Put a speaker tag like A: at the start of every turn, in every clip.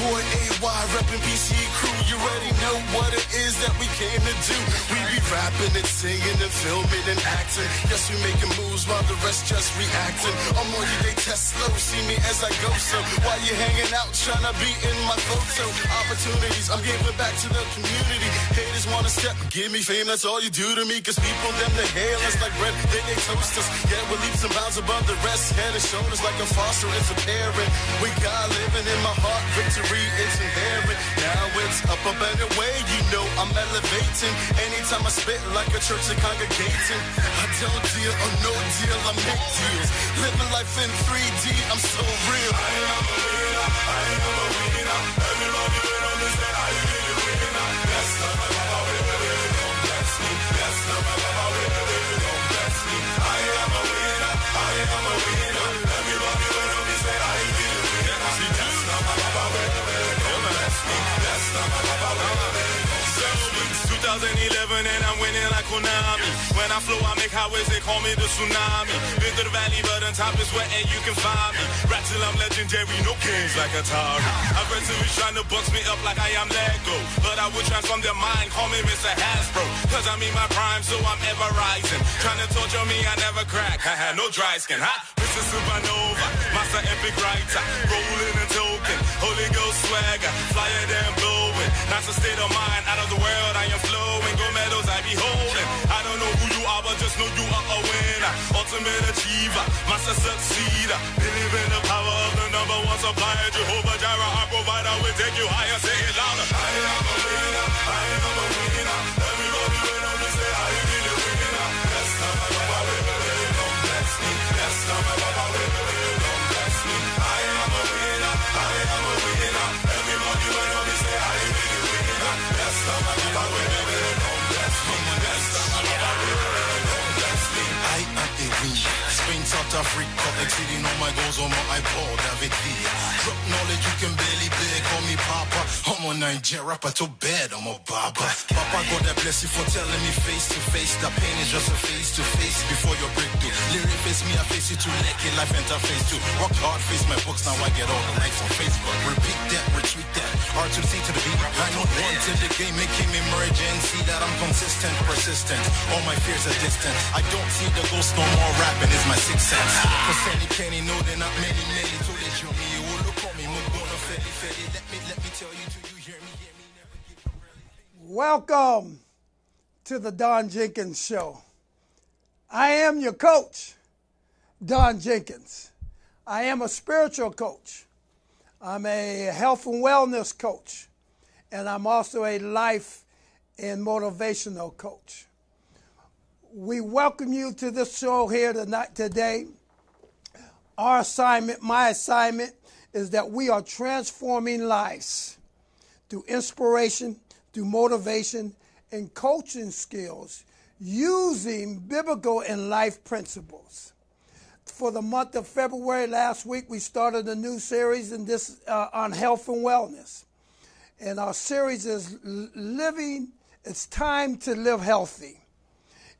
A: boy AY reppin' PC crew. You already know what it is that we came to do. We be rapping and singing and filming and acting. Yes, we making moves while the rest just reacting. I'm on you, they test slow, see me as I go. So while you hanging out, trying to be in my photo. Opportunities, I'm giving back to the community. Haters wanna step, give me fame, that's all you do to me. Cause people, them, they hail us like bread, then they toast us. Yeah, we're leaps and bounds above the rest. Head and shoulders like a foster, it's a parent. We got living in my heart, victory is inherent. Now it's up, up and away, you know I'm elevating. Anytime I spit like a church and congregating. I don't deal or no deal, I make deals. Living life in 3D, I'm so real. I am a winner, I am a winner.
B: 2011 and I'm winning like Konami. When I flow, I make highways, they call me the tsunami. Been to the valley, but on top is where and you can find me. Rap till I'm legendary, no kings like Atari. I to trying to box me up like I am Lego. But I would transform their mind, call me Mr. Hasbro. Cause I'm in my prime, so I'm ever rising. Trying to torture me, I never crack. Haha, no dry skin, huh? Mr. Supernova, master epic writer. Rolling token, Holy Ghost swagger. Flyer than blowing. That's a state of mind, out of the world, I am flowing. Gold medals I be holding. I don't know who you are, but just know you are a winner. Ultimate achiever, master succeeder. Believe in the power of the number one supplier. Jehovah Jireh, our provider, will take you higher. Say it louder.
A: I am a winner, I am a winner. South Africa, exceeding all my goals on my iPod, David Villa. Drop knowledge you can barely bear, call me Papa. I'm a Nigerian rapper too bad, I'm a baba. Papa, God that bless you for telling me face to face. The pain is just a face to face before your breakthrough. Lyric face me, I face it too. Lucky life interface too. Work hard, face my books, now I get all the likes on Facebook. Repeat that, retweet that. R to C to the beat. I know one to the game, making emergency that I'm consistent, persistent. All my fears are distant. I don't see the ghost no more rapping is my sixth
C: Welcome to the Don Jenkins Show. I am your coach, Don Jenkins. I am a spiritual coach. I'm a health and wellness coach. And I'm also a life and motivational coach. We welcome you to this show here tonight today. Our assignment, my assignment, is that we are transforming lives through inspiration, through motivation, and coaching skills using biblical and life principles. For the month of February last week, we started a new series in this uh, on health and wellness, and our series is living. It's time to live healthy.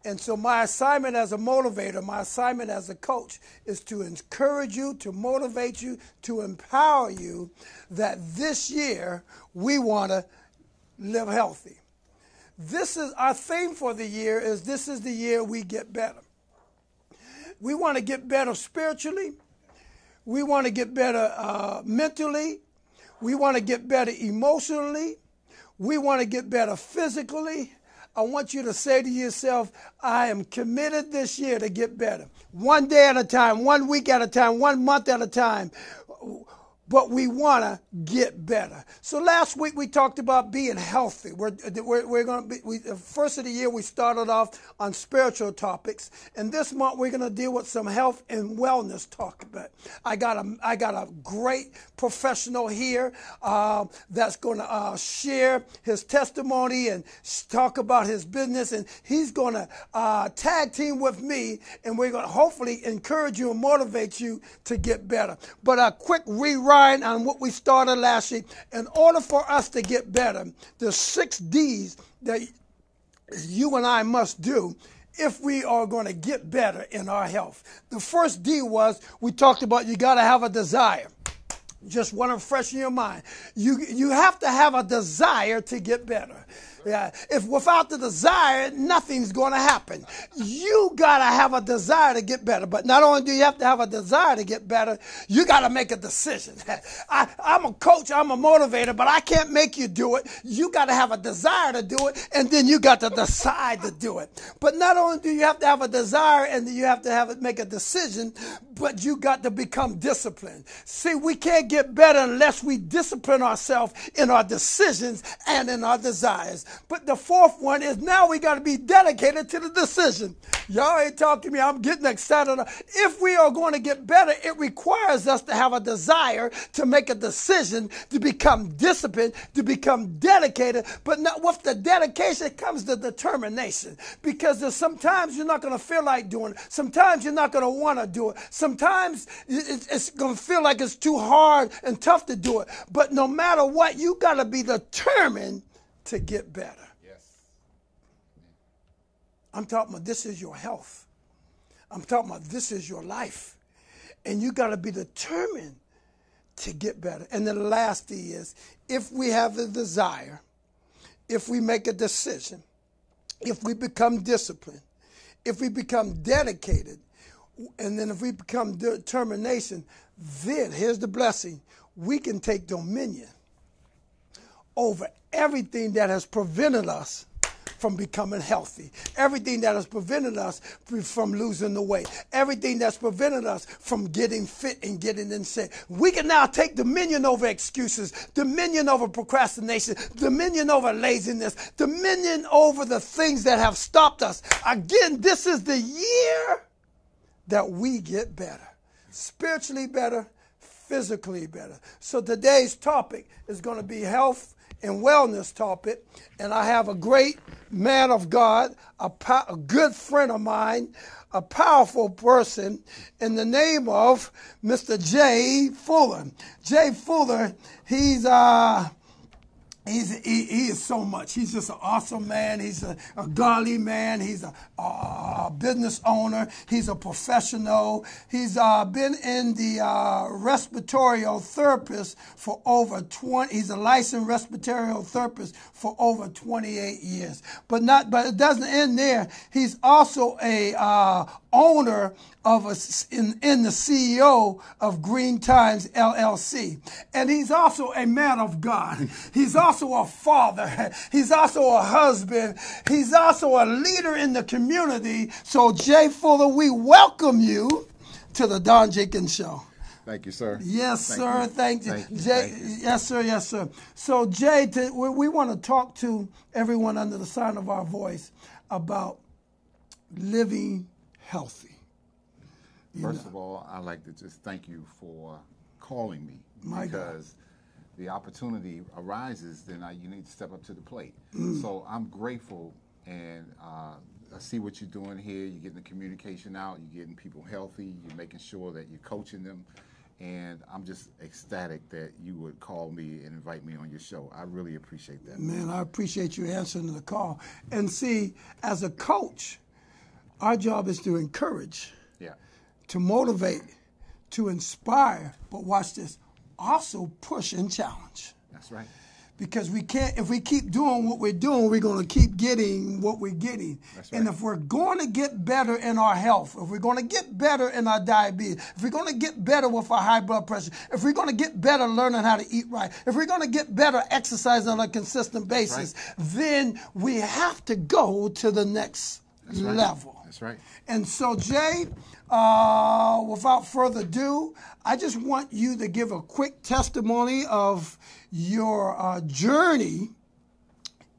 C: And so, my assignment as a motivator, my assignment as a coach is to encourage you, to motivate you, to empower you that this year we want to live healthy. This is our theme for the year is this is the year we get better. We want to get better spiritually. We want to get better uh, mentally. We want to get better emotionally. We want to get better physically. I want you to say to yourself, I am committed this year to get better. One day at a time, one week at a time, one month at a time. But we want to get better. So last week we talked about being healthy. We're, we're, we're going to be, we, the first of the year we started off on spiritual topics. And this month we're going to deal with some health and wellness talk about. I got a, I got a great professional here uh, that's going to uh, share his testimony and talk about his business. And he's going to uh, tag team with me, and we're going to hopefully encourage you and motivate you to get better. But a quick rewrite on what we started last week. In order for us to get better, the six D's that you and I must do if we are going to get better in our health. The first D was we talked about you got to have a desire. just want to freshen your mind. You you have to have a desire to get better. Yeah. If without the desire, nothing's going to happen. You got to have a desire to get better. But not only do you have to have a desire to get better, you got to make a decision. I, I'm a coach, I'm a motivator, but I can't make you do it. You got to have a desire to do it, and then you got to decide to do it. But not only do you have to have a desire and you have to have it make a decision, but you got to become disciplined. See, we can't get better unless we discipline ourselves in our decisions and in our desires. But the fourth one is now we got to be dedicated to the decision. Y'all ain't talking to me. I'm getting excited. If we are going to get better, it requires us to have a desire to make a decision, to become disciplined, to become dedicated. But not with the dedication comes the determination. Because there's sometimes you're not going to feel like doing it. Sometimes you're not going to want to do it. Sometimes it's going to feel like it's too hard and tough to do it. But no matter what, you got to be determined to get better. Yes. I'm talking about this is your health. I'm talking about this is your life. And you got to be determined to get better. And the last thing is if we have the desire, if we make a decision, if we become disciplined, if we become dedicated, and then if we become determination, then here's the blessing we can take dominion over everything that has prevented us from becoming healthy, everything that has prevented us from losing the weight, everything that's prevented us from getting fit and getting in shape. We can now take dominion over excuses, dominion over procrastination, dominion over laziness, dominion over the things that have stopped us. Again, this is the year that we get better, spiritually better, physically better. So today's topic is going to be health and wellness topic, and I have a great man of God, a, po- a good friend of mine, a powerful person in the name of Mr. Jay Fuller. Jay Fuller, he's uh He's, he, he, is so much. He's just an awesome man. He's a, a godly man. He's a, a, business owner. He's a professional. He's uh, been in the uh, respiratory therapist for over 20. He's a licensed respiratory therapist for over 28 years. But not. But it doesn't end there. He's also a uh, owner of a, in, in the CEO of Green Times LLC. And he's also a man of God. He's also a father. He's also a husband. He's also a leader in the community. So, Jay Fuller, we welcome you to the Don Jenkins Show.
D: Thank you, sir.
C: Yes, Thank sir. You. Thank, you. Thank you. Jay, Thank you. Yes, sir. Yes, sir. So, Jay, to, we, we want to talk to everyone under the sign of our voice about living healthy.
D: First of all, I'd like to just thank you for calling me
C: My
D: because God. the opportunity arises, then I, you need to step up to the plate. Mm. So I'm grateful, and uh, I see what you're doing here. You're getting the communication out. You're getting people healthy. You're making sure that you're coaching them. And I'm just ecstatic that you would call me and invite me on your show. I really appreciate that.
C: Man, I appreciate you answering the call. And see, as a coach, our job is to encourage,
D: yeah.
C: to motivate, to inspire, but watch this, also push and challenge.
D: That's right.
C: Because we can't, if we keep doing what we're doing, we're going to keep getting what we're getting.
D: That's right.
C: And if we're going to get better in our health, if we're going to get better in our diabetes, if we're going to get better with our high blood pressure, if we're going to get better learning how to eat right, if we're going to get better exercising on a consistent basis, right. then we have to go to the next level.
D: That's right.
C: And so, Jay, uh, without further ado, I just want you to give a quick testimony of your uh, journey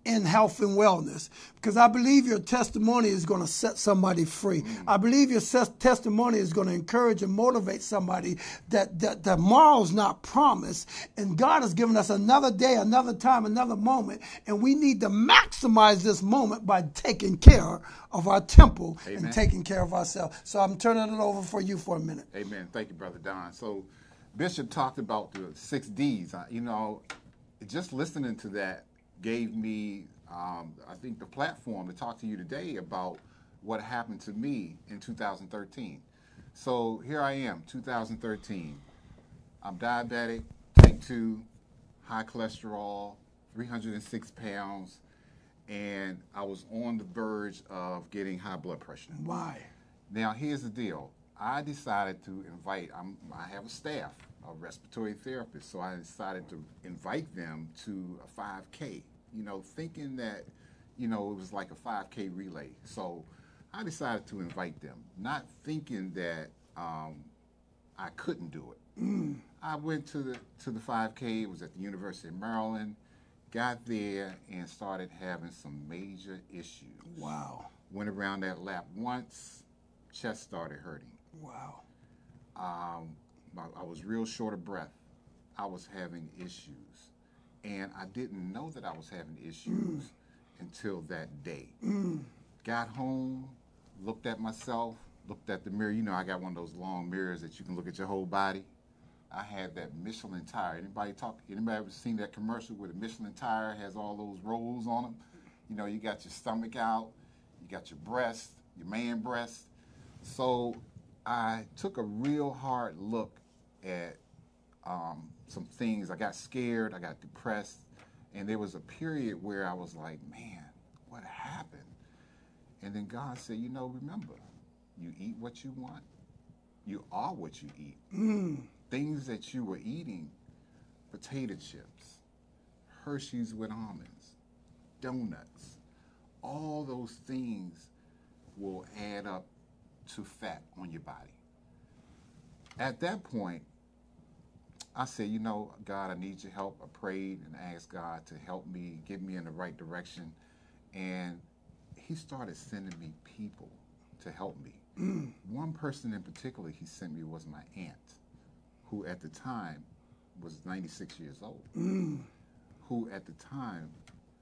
C: in health and wellness because I believe your testimony is going to set somebody free. Mm. I believe your testimony is going to encourage and motivate somebody that, that tomorrow's not promised and God has given us another day, another time, another moment and we need to maximize this moment by taking care of our temple Amen. and taking care of ourselves. So I'm turning it over for you for a minute.
D: Amen. Thank you, Brother Don. So Bishop talked about the six D's. You know, just listening to that gave me, um, I think, the platform to talk to you today about what happened to me in 2013. So here I am, 2013. I'm diabetic, type 2, high cholesterol, 306 pounds, and I was on the verge of getting high blood pressure.
C: Why?
D: Now, here's the deal. I decided to invite, I'm, I have a staff, a respiratory therapist, so I decided to invite them to a 5K, you know, thinking that, you know, it was like a 5K relay. So I decided to invite them, not thinking that um, I couldn't do it. I went to the to the 5K. It was at the University of Maryland. Got there and started having some major issues.
C: Wow.
D: Went around that lap once. Chest started hurting.
C: Wow.
D: Um, I, I was real short of breath. I was having issues, and I didn't know that I was having issues mm. until that day. Mm. Got home, looked at myself, looked at the mirror. You know, I got one of those long mirrors that you can look at your whole body. I had that Michelin tire. Anybody talk? Anybody ever seen that commercial where the Michelin tire has all those rolls on them? You know, you got your stomach out, you got your breast, your man breast. So I took a real hard look at um, some things. I got scared, I got depressed, and there was a period where I was like, man, what happened? And then God said, you know, remember, you eat what you want, you are what you eat. Things that you were eating, potato chips, Hershey's with almonds, donuts, all those things will add up to fat on your body. At that point, I said, you know, God, I need your help. I prayed and asked God to help me, get me in the right direction. And He started sending me people to help me. One person in particular He sent me was my aunt, who at the time was 96 years old, who at the time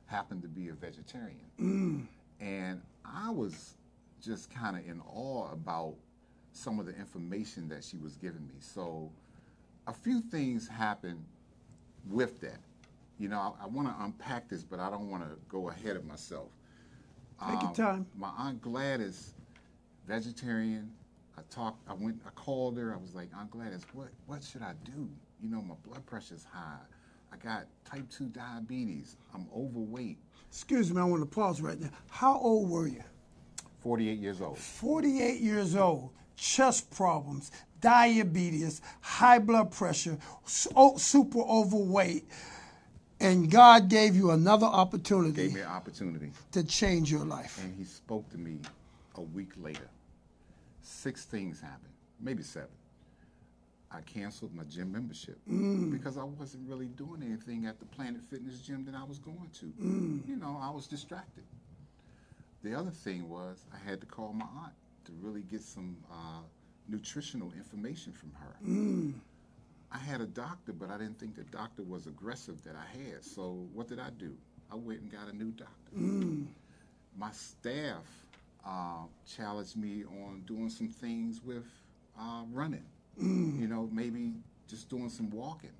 D: happened to be a vegetarian. And I was just kind of in awe about some of the information that she was giving me. So a few things happen with that. You know, I, I want to unpack this, but I don't want to go ahead of myself.
C: Take your um, time.
D: My aunt Gladys, vegetarian. I talked. I went. I called her. I was like, Aunt Gladys, what what should I do? You know, my blood pressure's high. I got type two diabetes. I'm overweight.
C: Excuse me, I want to pause right there. How old were you?
D: 48 years old.
C: 48 years old, chest problems, diabetes, high blood pressure, super overweight, and God gave you another opportunity.
D: Gave me an opportunity,
C: to change your life.
D: and he spoke to me a week later. Six things happened, maybe seven. I canceled my gym membership mm. because I wasn't really doing anything at the Planet Fitness gym that I was going to. Mm. You know, I was distracted. The other thing was I had to call my aunt to really get some uh, nutritional information from her. I had a doctor, but I didn't think the doctor was aggressive that I had. So what did I do? I went and got a new doctor. My staff uh, challenged me on doing some things with uh, running. You know, maybe just doing some walking.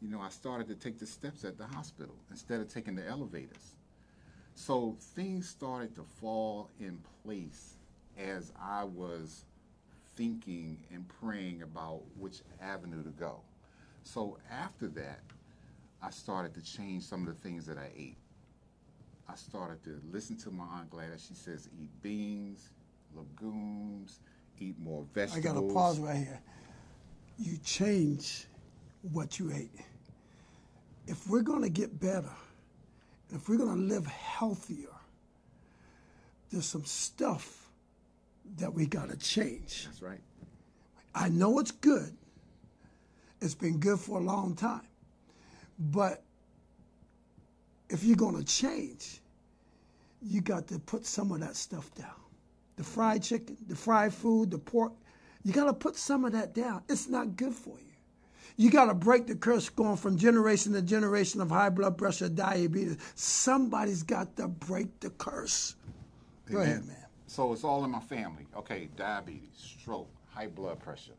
D: You know, I started to take the steps at the hospital instead of taking the elevators. So things started to fall in place as I was thinking and praying about which avenue to go. So after that, I started to change some of the things that I ate. I started to listen to my Aunt Gladys. She says, eat beans, legumes, eat more vegetables.
C: I got to pause right here. You change what you ate. If we're going to get better, if we're going to live healthier, there's some stuff that we got to change.
D: That's right.
C: I know it's good. It's been good for a long time. But if you're going to change, you got to put some of that stuff down. The fried chicken, the fried food, the pork, you got to put some of that down. It's not good for you. You got to break the curse going from generation to generation of high blood pressure, diabetes. Somebody's got to break the curse. Go ahead, man.
D: So it's all in my family. Okay, diabetes, stroke, high blood pressure,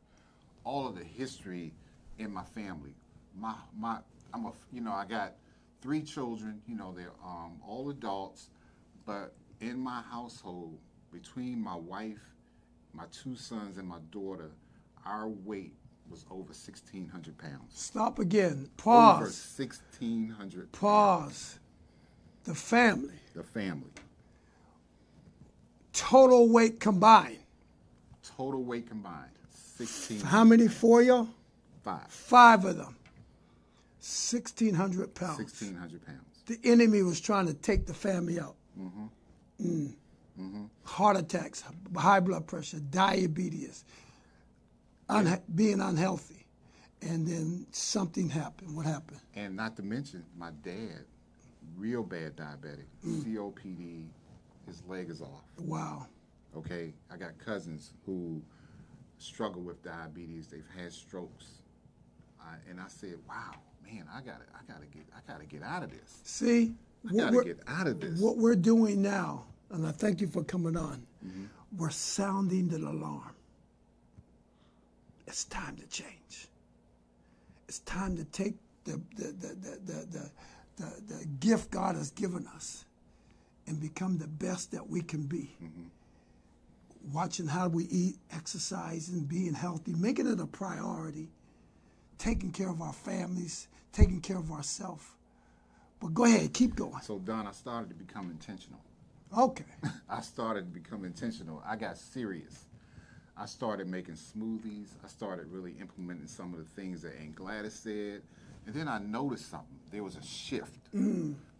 D: all of the history in my family. My my, I'm a you know I got three children. You know they're um, all adults, but in my household, between my wife, my two sons, and my daughter, our weight was over 1,600 pounds.
C: Stop again. Pause.
D: Over 1,600
C: Pause. The family,
D: The family.
C: Total weight combined.
D: Total weight combined, 16.
C: How many for you?
D: Five.
C: Five of them. 1,600 pounds.
D: 1,600 pounds.
C: The enemy was trying to take the family out. Mm hmm. Mm hmm. Heart attacks, high blood pressure, diabetes, unha- being unhealthy. And then something happened. What happened?
D: And not to mention, my dad, real bad diabetic, COPD, his leg is off.
C: Wow.
D: Okay, I got cousins who struggle with diabetes. They've had strokes, I, and I said, "Wow, man, I got to I got to get, I got to get out of this.
C: See,
D: I
C: what
D: got to
C: we're,
D: get out of this."
C: what we're doing now, and I thank you for coming on,
D: Mm-hmm.
C: we're sounding the alarm. It's time to change. It's time to take the, the, the, the, the, the, the, the gift God has given us and become the best that we can be. Watching how we eat, exercising, being healthy, making it a priority, taking care of our families, taking care of ourselves. But go ahead, keep going.
D: So, Don, I started to become intentional.
C: Okay.
D: I started to become intentional. I got serious. I started making smoothies. I started really implementing some of the things that Aunt Gladys said. And then I noticed something. There was a shift.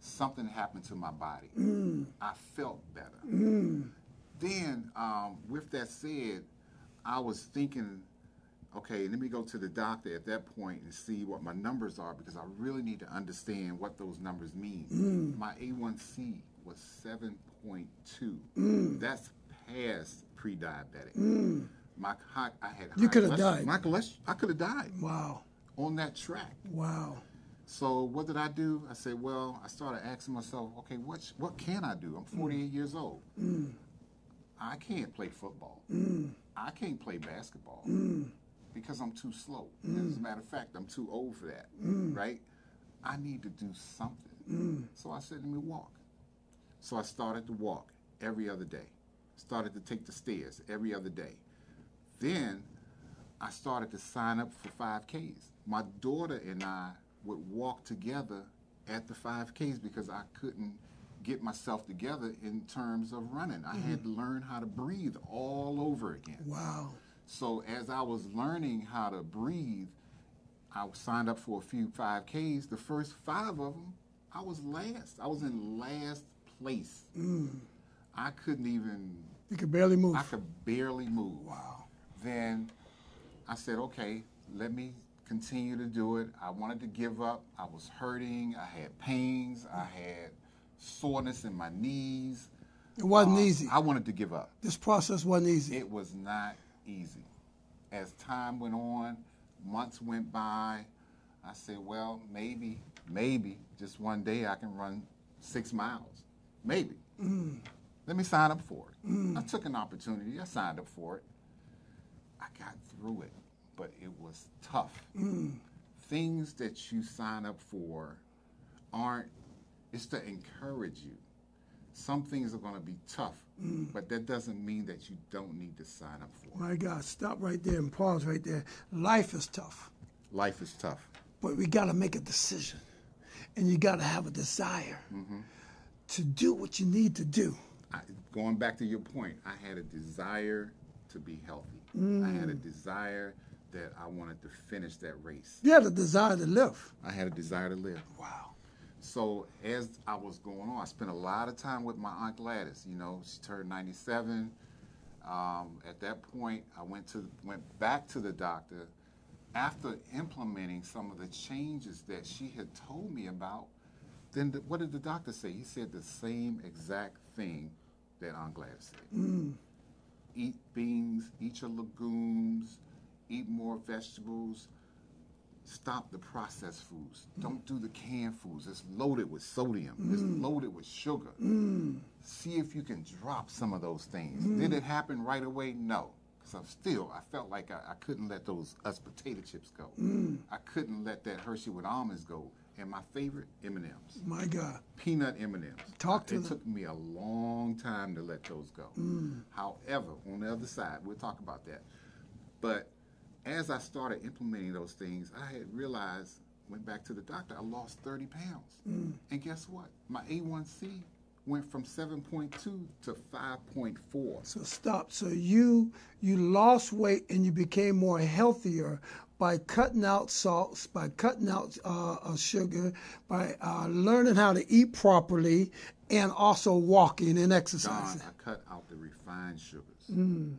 D: Something happened to my body. I felt better. Then, um, with that said, I was thinking, okay, let me go to the doctor at that point and see what my numbers are because I really need to understand what those numbers mean. My A1C was 7.2. That's past pre-diabetic. My high, I had
C: You coulda died.
D: My cholesterol, I could have died
C: Wow.
D: On that track.
C: Wow.
D: So what did I do? I said, well, I started asking myself, okay, what what can I do? I'm mm. 48 years old. Mm. I can't play football. Mm. I can't play basketball because I'm too slow. As a matter of fact, I'm too old for that. Right? I need to do something. So I said, let me walk. So I started to walk every other day. Started to take the stairs every other day. Then I started to sign up for 5Ks. My daughter and I would walk together at the 5Ks because I couldn't get myself together in terms of running. I had to mm-hmm. learn how to breathe all over again.
C: Wow.
D: So as I was learning how to breathe, I signed up for a few 5Ks. The first five of them, I was last. I was in last place. Mm. I couldn't even
C: You could barely move.
D: I could barely move. Wow. Then I said, okay, let me continue to do it. I wanted to give up. I was hurting. I had pains. I had soreness in my knees.
C: It wasn't
D: Uh,
C: easy.
D: I wanted to give up.
C: This process wasn't easy.
D: It was not easy. As time went on, months went by, I said, well, maybe, maybe just one day I can run six miles. Maybe. Let me sign up for it. I took an opportunity. I signed up for it. I got through it, but it was tough. Things that you sign up for aren't, it's to encourage you. Some things are going to be tough, but that doesn't mean that you don't need to sign up for it.
C: My God, stop right there and pause right there. Life is tough,
D: Life is tough.
C: but we got to make a decision. And you got to have a desire
D: Mm-hmm.
C: to do what you need to do.
D: I, going back to your point, I had a desire to be healthy. I had a desire that I wanted to finish that race.
C: You had a desire to live.
D: I had a desire to live.
C: Wow.
D: So as I was going on, I spent a lot of time with my aunt Gladys. You know, she turned 97. Um, at that point, I went to went back to the doctor after implementing some of the changes that she had told me about. Then the, what did the doctor say? He said the same exact thing that Aunt Gladys said. Eat beans, eat your legumes, eat more vegetables, stop the processed foods. Mm. Don't do the canned foods. It's loaded with sodium. It's mm. loaded with sugar. Mm. See if you can drop some of those things. Did it happen right away? No. Because I'm still, I felt like I, I couldn't let those us potato chips go. I couldn't let that Hershey with almonds go. And my favorite M&Ms,
C: My God.
D: peanut M&Ms.
C: Talk to me.
D: It
C: them.
D: took me a long time to let those go. However, on the other side, we'll talk about that. But as I started implementing those things, I had realized, went back to the doctor, I lost 30 pounds.
C: Mm.
D: And guess what? My A1C went from 7.2 to 5.4.
C: So stop. So you you lost weight and you became more healthier by cutting out salts, by cutting out uh, uh, sugar, by uh, learning how to eat properly, and also walking and
D: Don,
C: exercising.
D: I cut out the refined sugars.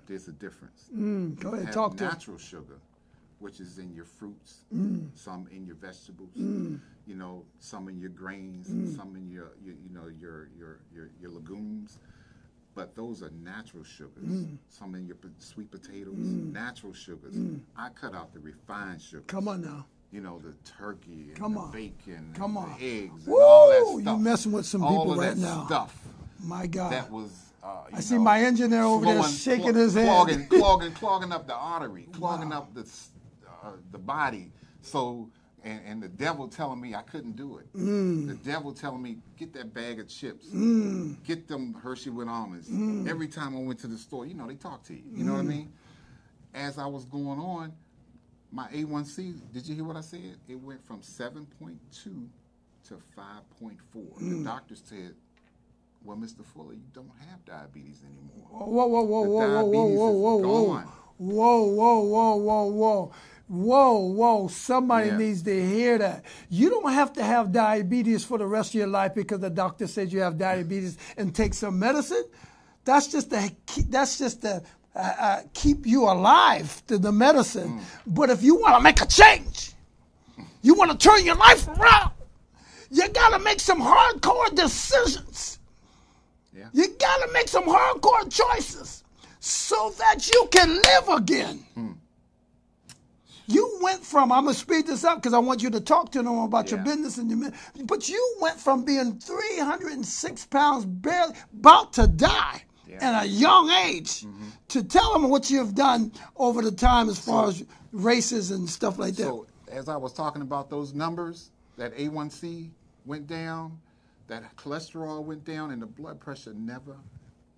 D: There's a difference.
C: Mm, go ahead, talk to me.
D: natural sugar, which is in your fruits,
C: Mm.
D: some in your vegetables, you know, some in your grains,
C: Mm.
D: some in your, your you know your, your your your legumes. But those are natural sugars.
C: Mm.
D: Some in your sweet potatoes, natural sugars. I cut out the refined sugars.
C: Mm. Come on now.
D: You know the turkey and
C: Come
D: the
C: on.
D: bacon,
C: Come
D: and
C: on.
D: the eggs,
C: Woo!
D: and all that
C: You
D: stuff.
C: messing with some
D: all
C: people right
D: that
C: now.
D: Stuff
C: My God.
D: that was. Uh, you
C: I see my engineer over there shaking his head.
D: clogging, clogging, clogging up the artery, clogging
C: Wow.
D: up the uh, the body. So, and, and the devil telling me I couldn't do it.
C: Mm.
D: The devil telling me get that bag of chips,
C: Mm.
D: get them Hershey with almonds. Every time I went to the store, you know they talk to you. You know what I
C: Mm.
D: mean? As I was going on, my A1C. Did you hear what I said? It went from 7.2 to 5.4.
C: Mm.
D: The doctor said, "Well, Mr. Fuller, you don't have diabetes anymore."
C: Whoa, whoa, whoa,
D: The
C: whoa, whoa, whoa,
D: diabetes
C: whoa, whoa, whoa. Whoa, whoa, whoa, whoa, whoa. Whoa, whoa, somebody
D: Yeah.
C: needs to hear that. You don't have to have diabetes for the rest of your life because the doctor says you have diabetes and take some medicine. That's just to, that's just to uh, uh, keep you alive to the medicine.
D: Mm.
C: But if you want to make a change, you want to turn your life around, you got to make some hardcore decisions.
D: Yeah.
C: You got to make some hardcore choices so that you can live again. You went from, I'm going to speed this up because I want you to talk to them about your business and your, but you went from being 306 pounds, barely, about to die
D: Yeah.
C: at a young age mm-hmm. to tell them what you've done over the time as far as races and stuff like that.
D: So as I was talking about those numbers, that A1C went down, that cholesterol went down, and the blood pressure never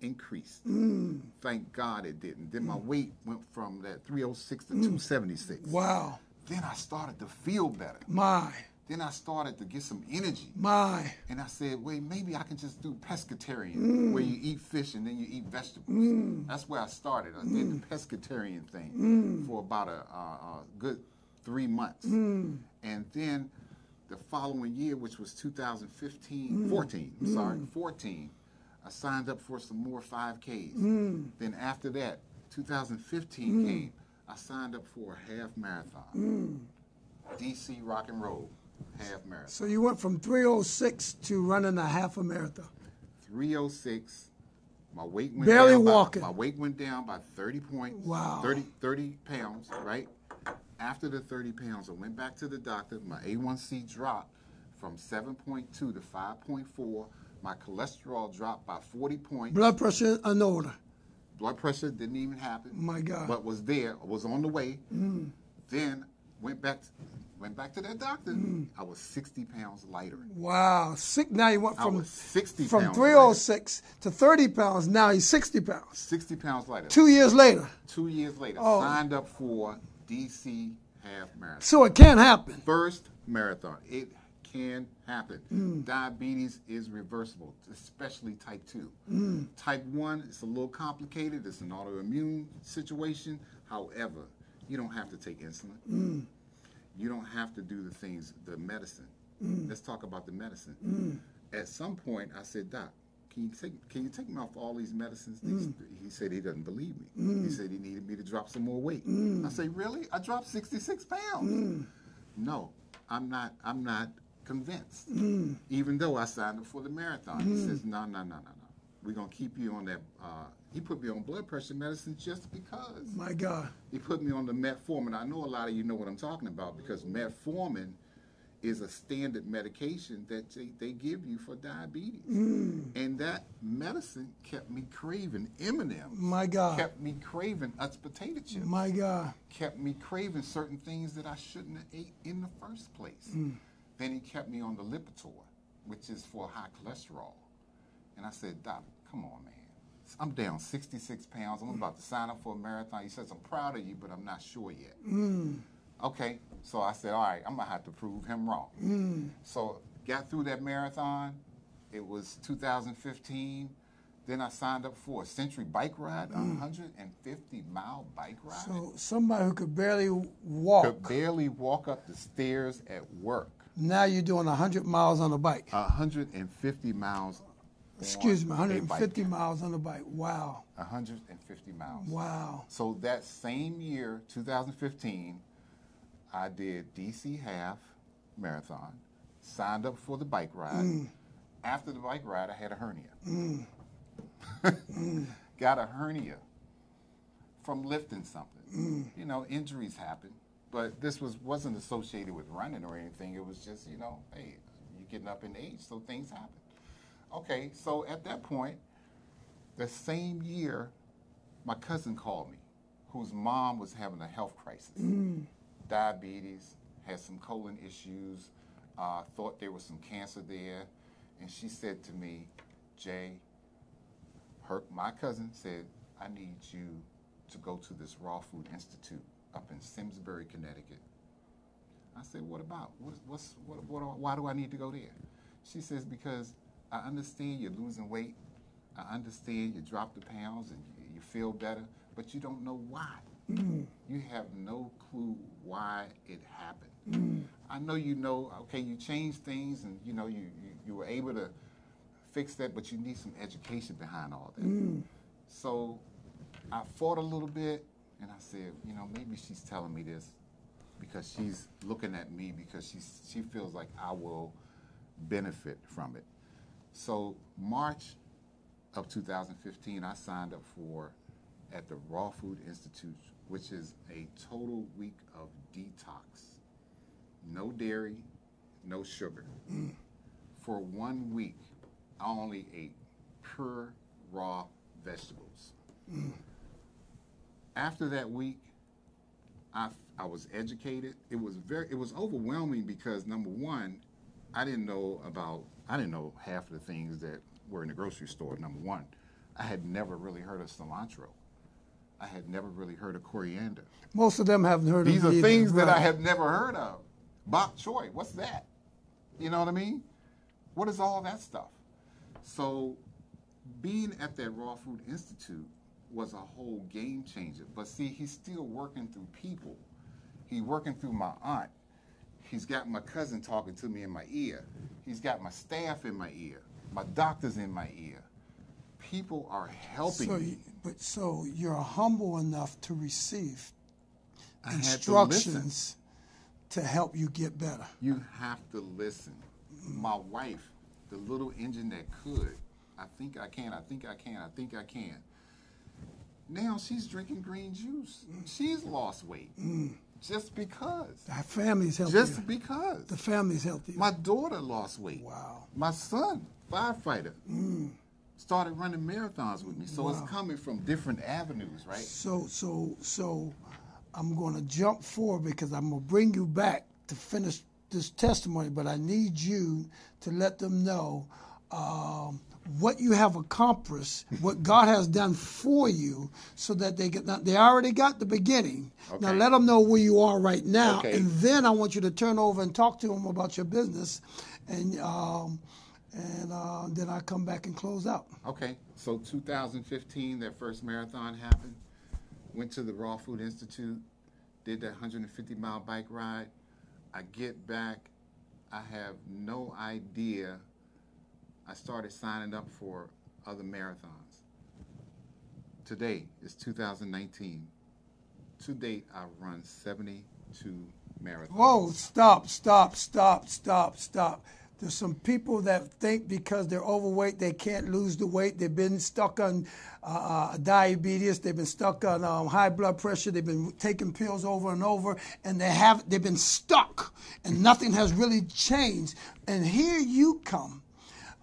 D: increased.
C: Mm.
D: Thank God it didn't. Then my weight went from that 306 to 276.
C: Mm. wow.
D: Then I started to feel better.
C: My,
D: Then I started to get some energy.
C: my.
D: And I said, wait, maybe I can just do pescatarian,
C: Mm.
D: where you eat fish and then you eat vegetables. That's where I started. I did
C: Mm.
D: the pescatarian thing for about a, a, a good three months.
C: Mm.
D: And then the following year, which was 2015,
C: Mm.
D: 14, I'm sorry, 14, I signed up for some more 5Ks.
C: Mm.
D: Then after that, 2015 came, I signed up for a half marathon. DC Rock and Roll half marathon.
C: So you went from 306 to running a half a marathon.
D: 306. My weight went
C: Barely
D: down by-
C: walking.
D: my weight went down by 30 points.
C: Wow.
D: 30, 30 pounds, right? After the 30 pounds, I went back to the doctor. My A1C dropped from 7.2 to 5.4. My cholesterol dropped by 40 points.
C: Blood pressure in order.
D: Blood pressure didn't even happen.
C: My God. Mm.
D: But was there, was on the way. Then went back to, went back to that doctor.
C: Mm.
D: I was 60 pounds lighter.
C: Wow. Sick. Now you went from
D: was 60
C: from
D: pounds
C: 306 to 30 pounds. Now he's 60 pounds.
D: 60 pounds lighter.
C: Two years later.
D: Two years later,
C: Oh.
D: signed up for DC half marathon.
C: So it can happen.
D: First marathon. It can happen.
C: Mm.
D: Diabetes is reversible, especially type 2.
C: Mm.
D: Type 1, it's a little complicated. It's an autoimmune situation. However, you don't have to take insulin.
C: Mm.
D: You don't have to do the things, the medicine.
C: Mm.
D: Let's talk about the medicine. At some point, I said, Doc, can you take can you take me off all these medicines? These-
C: Mm.
D: He said he doesn't believe me. He said he needed me to drop some more weight.
C: Mm.
D: I said, really? I dropped 66 pounds. No, I'm not. I'm not convinced. Even though I signed up for the marathon, he says, no, no, no, no, no. We're gonna keep you on that. Uh, he put me on blood pressure medicine just because.
C: My God.
D: He put me on the metformin. I know a lot of you know what I'm talking about because metformin is a standard medication that they, they give you for diabetes. And that medicine kept me craving M&M's.
C: My God.
D: Kept me craving Utz potato chips.
C: My God.
D: kept me craving certain things that I shouldn't have ate in the first place.
C: Mm.
D: Then he kept me on the Lipitor, which is for high cholesterol. And I said, Doc, come on, man. I'm down 66 pounds. I'm about to sign up for a marathon. He says, I'm proud of you, but I'm not sure yet. Mm. Okay, so I said, all right, I'm gonna have to prove him wrong. Mm. So got through that marathon. It was 2015. Then I signed up for a Century bike ride, a mm. 150 mile bike ride.
C: So somebody who could barely walk,
D: Could barely walk up the stairs at work.
C: Now you're doing 100 miles on a bike.
D: 150 miles.
C: Excuse me,
D: on a
C: 150
D: bike.
C: miles on a bike. Wow.
D: 150 miles.
C: Wow.
D: So that same year, 2015, I did DC half marathon, signed up for the bike ride.
C: Mm.
D: After the bike ride, I had a hernia. Got a hernia from lifting something.
C: Mm.
D: You know, injuries happen, but this was wasn't associated with running or anything. It was just, you know, hey, you're getting up in age, so things happen. Okay, so at that point, the same year, my cousin called me, whose mom was having a health crisis, diabetes, had some colon issues, uh, thought there was some cancer there, and she said to me, Jay, her, my cousin said, I need you to go to this Raw Food Institute up in Simsbury, Connecticut. I said, what about? What, what's, what, what, why do I need to go there? She says, because I understand you're losing weight. I understand you dropped the pounds and you, you feel better, but you don't know why. You have no clue why it happened. I know you know, okay, you changed things and you know, you, you, you were able to fix that, but you need some education behind all that. So I fought a little bit and I said, you know, maybe she's telling me this because she's looking at me because she's, she feels like I will benefit from it. So March of 2015, I signed up for at the Raw Food Institute, which is a total week of detox. No dairy, no sugar. Mm. For one week, I only ate pure raw vegetables. Mm. After that week, I, I was educated. It was very it was overwhelming because number one, I didn't know about I didn't know half of the things that were in the grocery store. Number one, I had never really heard of cilantro. I had never really heard of coriander.
C: Most of them haven't heard
D: These
C: of
D: are
C: it either.
D: things that I have never heard of. Bok choy, what's that? You know what I mean? What is all that stuff? So, being at that Raw Food Institute was a whole game changer. But see, he's still working through people. He's working through my aunt. He's got my cousin talking to me in my ear. He's got my staff in my ear. My doctor's in my ear. People are helping
C: So,
D: me.
C: you, but so you're humble enough to receive
D: I had to
C: instructions to help you get better.
D: You have to listen. My wife, the little engine that could, I think I can, I think I can, I think I can. Now she's drinking green juice. She's lost weight. Mm. Just because.
C: Our family's healthier.
D: Just because.
C: the family's healthier.
D: My daughter lost weight.
C: Wow.
D: My son, firefighter, mm. started running marathons with me. So
C: Wow.
D: it's coming from different avenues, right?
C: So so so I'm going to jump forward because I'm going to bring you back to finish this testimony, but I need you to let them know um, what you have accomplished, what God has done for you, so that they get. They already got the beginning. Now let them know where you are right now,
D: Okay.
C: and then I want you to turn over and talk to them about your business, and um, and uh, then I come back and close out.
D: Okay, so 2015, that first marathon happened. Went to the Raw Food Institute, did that 150 mile bike ride. I get back, I have no idea. I started signing up for other marathons. Today is 2019. To date, I've run 72 marathons.
C: Whoa, stop, stop, stop, stop, stop. There's some people that think because they're overweight they can't lose the weight. They've been stuck on uh, uh, diabetes. They've been stuck on um, high blood pressure. They've been taking pills over and over, and they have they've been stuck, and nothing has really changed. And here you come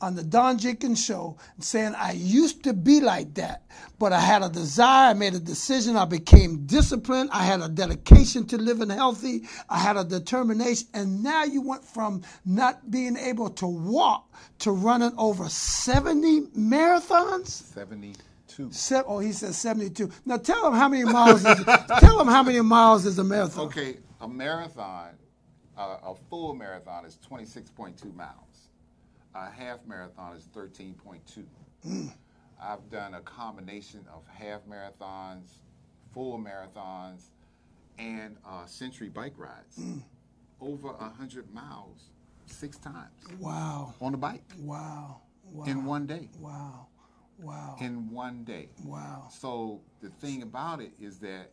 C: on the Don Jenkins show saying I used to be like that, but I had a desire, I made a decision, I became disciplined, I had a dedication to living healthy, I had a determination, and now you went from not being able to walk to running over 70 marathons?
D: 72. 72.
C: Se- oh, he said 72. Now tell him how many miles. Is, tell him how many miles is a marathon.
D: Okay, a marathon, uh, a full marathon is 26.2 miles. A half marathon is 13.2. I've done a combination of half marathons, full marathons, and uh, century bike rides. Over 100 miles, six times
C: Wow,
D: on a bike
C: wow, wow,
D: in one day.
C: wow, wow,
D: In one day.
C: wow.
D: So the thing about it is that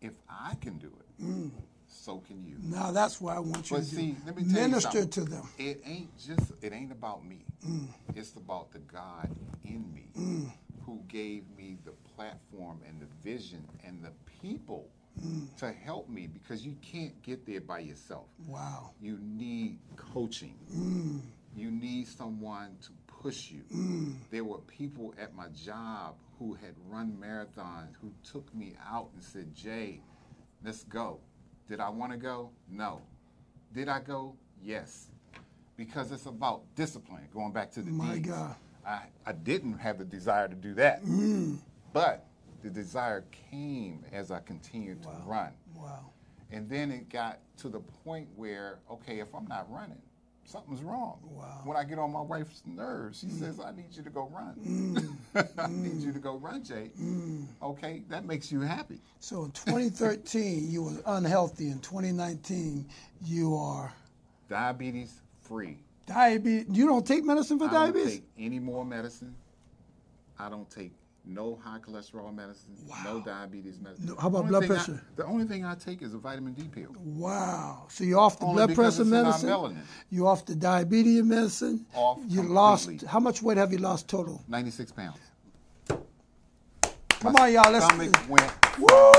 D: if I can do it, so can you.
C: Now that's why I want you
D: But
C: to do.
D: see, let me
C: minister to them.
D: It ain't just it ain't about me. Mm. It's about the God in me mm. who gave me the platform and the vision and the people mm. to help me because you can't get there by yourself.
C: Wow.
D: You need coaching. You need someone to push you. There were people at my job who had run marathons who took me out and said, Jay, let's go. Did I want to go? No. Did I go? Yes. Because it's about discipline, going back to the
C: My
D: Ds.
C: God.
D: I, I didn't have the desire to do that. Mm. But the desire came as I continued to run.
C: Wow.
D: And then it got to the point where, okay, if I'm not running, something's wrong.
C: Wow.
D: When I get on my wife's nerves, she mm. says, I need you to go run. Mm. I need mm. you to go run, Jay. Okay, that makes you happy.
C: So in 2013, you were unhealthy. In 2019, you are
D: Diabetes free.
C: diabetes. You don't take medicine for diabetes?
D: I don't take any more medicine. I don't take no high cholesterol medicine, no diabetes medicine.
C: No- how about blood
D: thing I-
C: pressure?
D: the only thing I take is a vitamin D pill.
C: Wow. So you're off the
D: Only
C: blood pressure
D: it's in our
C: medicine. You're off the diabetes medicine.
D: Off
C: You
D: completely.
C: lost. How much weight have you lost total?
D: 96 pounds.
C: Come
D: My
C: on, y'all. Let's.
D: stomach went
C: Woo!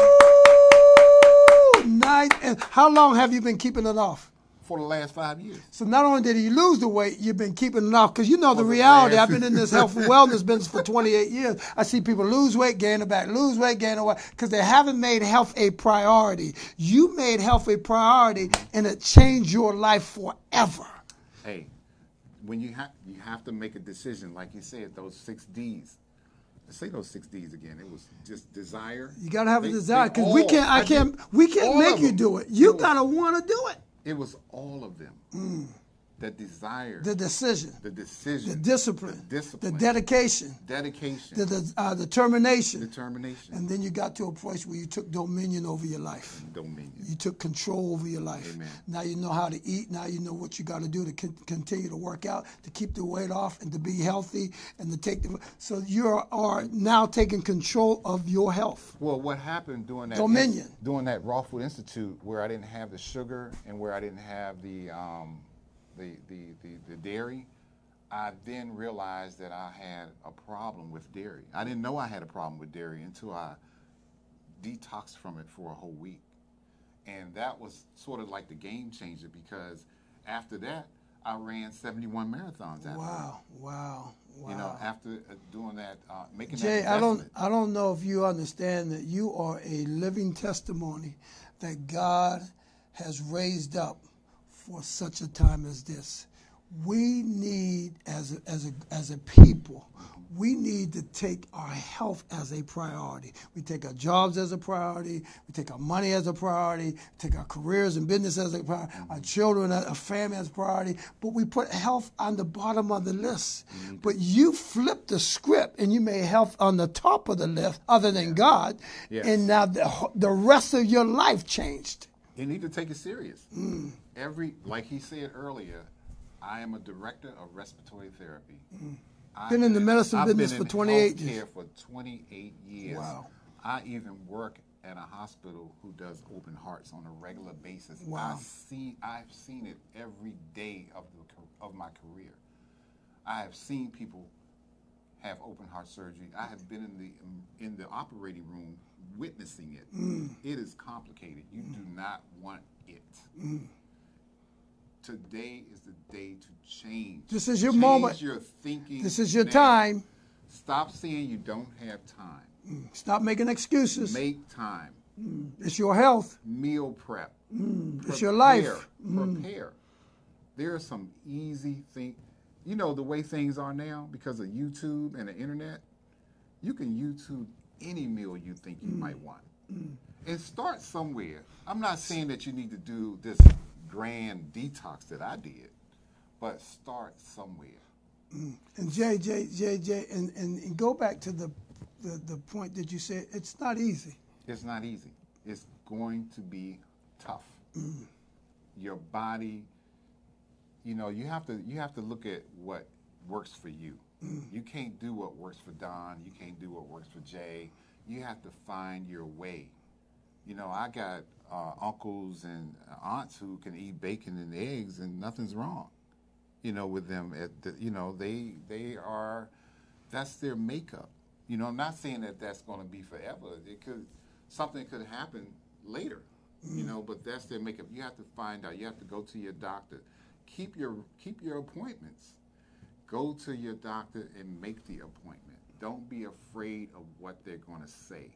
C: Nice. And how long have you been keeping it off?
D: For the last five years.
C: So not only did he lose the weight, you've been keeping it off because you know the
D: the
C: reality. I've been in this health and wellness business for 28 years. I see people lose weight, gain it back, lose weight, gain it back because they haven't made health a priority. You made health a priority, and it changed your life forever.
D: Hey, when you have you have to make a decision, like you said, those six D's. Say those six D's again. It was just desire.
C: You gotta have
D: They-
C: a desire because we can't. I
D: did
C: can't. We can't make you do it. You gotta want to do it.
D: It was all of them. Mm. The desire,
C: The decision,
D: the decision,
C: the discipline,
D: the discipline,
C: the dedication,
D: dedication,
C: the, the uh, determination,
D: determination,
C: and then you got to a place where you took dominion over your life.
D: dominion.
C: You took control over your life.
D: Amen.
C: Now you know how to eat. Now you know what you got to do to con- continue to work out, to keep the weight off, and to be healthy, and to take the. So you are, are now taking control of your health.
D: Well, what happened during that
C: Dominion.
D: during that Raw Food Institute, where I didn't have the sugar and where I didn't have the um, the, the, the the dairy, I then realized that I had a problem with dairy. I didn't know I had a problem with dairy until I detoxed from it for a whole week, and that was sort of like the game changer because after that I ran 71 marathons. After
C: Wow! Wow! Wow!
D: You know, after uh, doing that, uh, making
C: Jay,
D: that
C: I don't. I don't know if you understand that you are a living testimony that God has raised up for such a time as this. We need, as a, as a, as a people, we need to take our health as a priority. We take our jobs as a priority. We take our money as a priority. We take our careers and business as a priority. Our children, our family as a priority. But we put health on the bottom of the list. But you flipped the script and you made health on the top of the list, other than God.
D: Yes.
C: And now the, the rest of your life changed.
D: You need to take it serious.
C: Mm.
D: Every, like he said earlier, I am a director of respiratory therapy. I've.
C: Been in the medicine
D: I've
C: business
D: been
C: for
D: in
C: 28
D: healthcare
C: years.
D: for 28 years.
C: Wow.
D: I even work at a hospital who does open hearts on a regular basis.
C: Wow.
D: I see, I've seen it every day of the of my career. I have seen people have open heart surgery. I have been in the in the operating room witnessing it.
C: Mm.
D: It is complicated. You do not want it.
C: Mm.
D: Today is the day to change.
C: This is your
D: Change
C: moment.
D: your thinking.
C: This is your
D: now.
C: time.
D: Stop saying you don't have time.
C: Mm, stop making excuses.
D: Make time.
C: Mm, it's your health.
D: Meal prep.
C: Mm, it's your life.
D: Prepare. Prepare. There are some easy things. You know the way things are now because of YouTube and the internet. You can YouTube any meal you think you might want. And start somewhere. I'm not saying that you need to do this grand detox that I did, but start somewhere. Mm.
C: And Jay, Jay, Jay, Jay, and, and, and go back to the, the the point that you said. It's not easy.
D: It's not easy. It's going to be tough. Mm. Your body, you know, you have to you have to look at what works for you. Mm. You can't do what works for Don. You can't do what works for Jay. You have to find your way. You know, I got uh, uncles and aunts who can eat bacon and eggs, and nothing's wrong. You know, with them, at the, you know, they they are, that's their makeup. You know, I'm not saying that that's going to be forever. It could something could happen later. You know, but that's their makeup. You have to find out. You have to go to your doctor. Keep your keep your appointments. Go to your doctor and make the appointment. Don't be afraid of what they're going to say.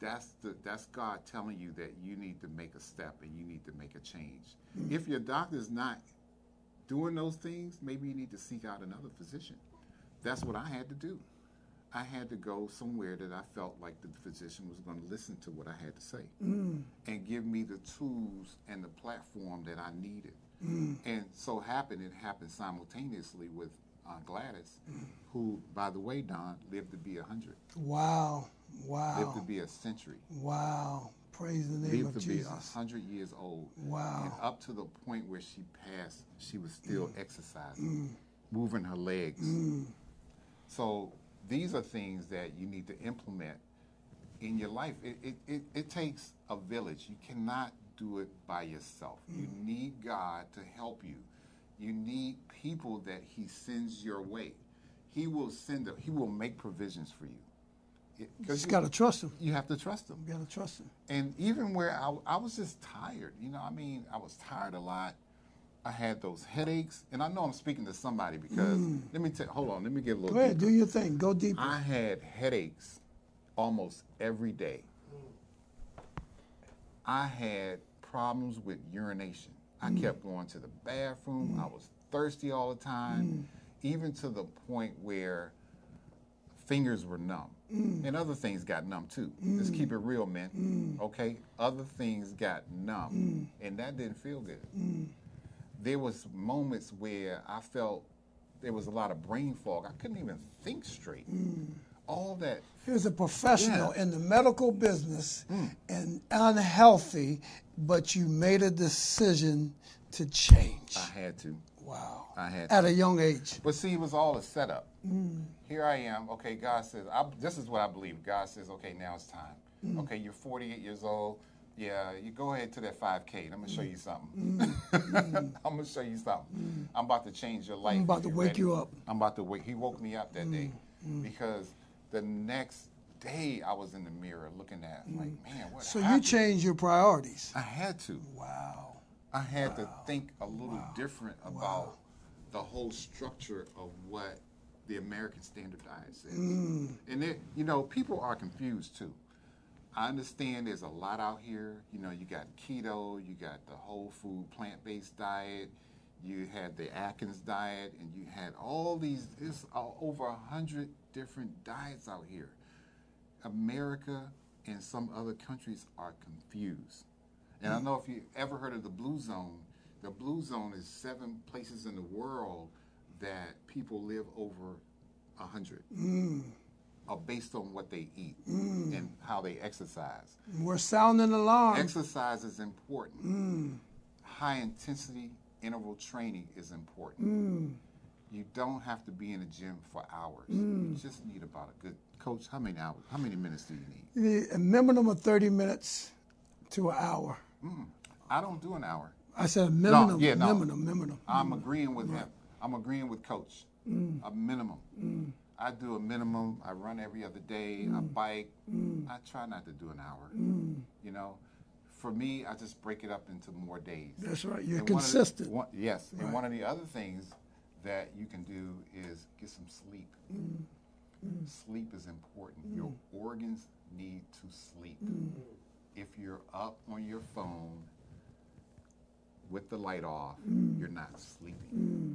D: That's the that's God telling you that you need to make a step and you need to make a change. Hmm. If your doctor's not doing those things, maybe you need to seek out another physician. That's what I had to do. I had to go somewhere that I felt like the physician was going to listen to what I had to say hmm. and give me the tools and the platform that I needed. Hmm. And so happened, it happened simultaneously with uh, Gladys, who, by the way, Don, lived to be 100,
C: Wow,
D: lived to
C: wow,
D: be a century,
C: wow. Praise the name
D: lived
C: of
D: to be
C: Jesus.
D: 100 years old.
C: Wow.
D: And up to the point where she passed, she was still mm. exercising, mm. moving her legs. Mm. So these are things that you need to implement in your life. It, it, it, it takes a village. You cannot do it by yourself. You need God to help you. You need people that He sends your way. He will send them. He will make provisions for you. Because
C: Just got to trust him.
D: you have to trust Him
C: You got to trust him.
D: and even where I, I was just tired, you know, I mean, I was tired a lot. I had those headaches, and I know I'm speaking to somebody because mm. let me tell. Hold on, let me get a little.
C: Go ahead,
D: deeper.
C: do your thing. Go deeper.
D: I had headaches almost every day. I had problems with urination. I mm. kept going to the bathroom. Mm. I was thirsty all the time, even to the point where fingers were numb. And other things got numb too. Let's keep it real, man. Okay? Other things got numb. And that didn't feel good. There was moments where I felt there was a lot of brain fog. I couldn't even think straight. All that
C: Here's a professional
D: Yeah.
C: in the medical business mm. and unhealthy, but you made a decision to change.
D: I had to.
C: Wow.
D: I had
C: At
D: to.
C: a young age.
D: But see, it was all a setup. Mm. Here I am. Okay, God says, I, this is what I believe. God says, okay, now it's time. Mm. Okay, you're 48 years old. Yeah, you go ahead to that 5K and I'm going to show you something. I'm going to show you something. I'm about to change your life.
C: I'm about to wake
D: ready.
C: you up.
D: I'm about to wake. He woke me up that day because the next day I was in the mirror looking at, like, man, what
C: So you
D: happened?
C: changed your priorities.
D: I had to.
C: Wow.
D: I had to think a little different about the whole structure of what the American Standard Diet says. And it, you know, people are confused too. I understand there's a lot out here. You know, you got keto, you got the whole food plant based diet, you had the Atkins diet, and you had all these, it's uh, over a hundred different diets out here. America and some other countries are confused. And I mm-hmm. know if you ever heard of the Blue Zone, the Blue Zone is seven places in the world that people live over a hundred, mm. uh, based on what they eat mm. and how they exercise.
C: We're sounding alarm.
D: Exercise is important. Mm. High intensity interval training is important. You don't have to be in the gym for hours. You just need about a good coach. How many hours? How many minutes do you need?
C: You need a minimum of 30 minutes to an hour.
D: Mm, I don't do an hour.
C: I said minimum,
D: yeah, no.
C: minimum, minimum.
D: I'm agreeing with him. I'm agreeing with Coach. Mm. A minimum. Mm. I do a minimum. I run every other day. I bike. I try not to do an hour. You know, for me, I just break it up into more days.
C: That's right. You're
D: And one the-
C: consistent.
D: one- yes, and one of the other things that you can do is get some sleep. Sleep is important. Your organs need to sleep. If you're up on your phone with the light off, mm. you're not sleeping. Mm.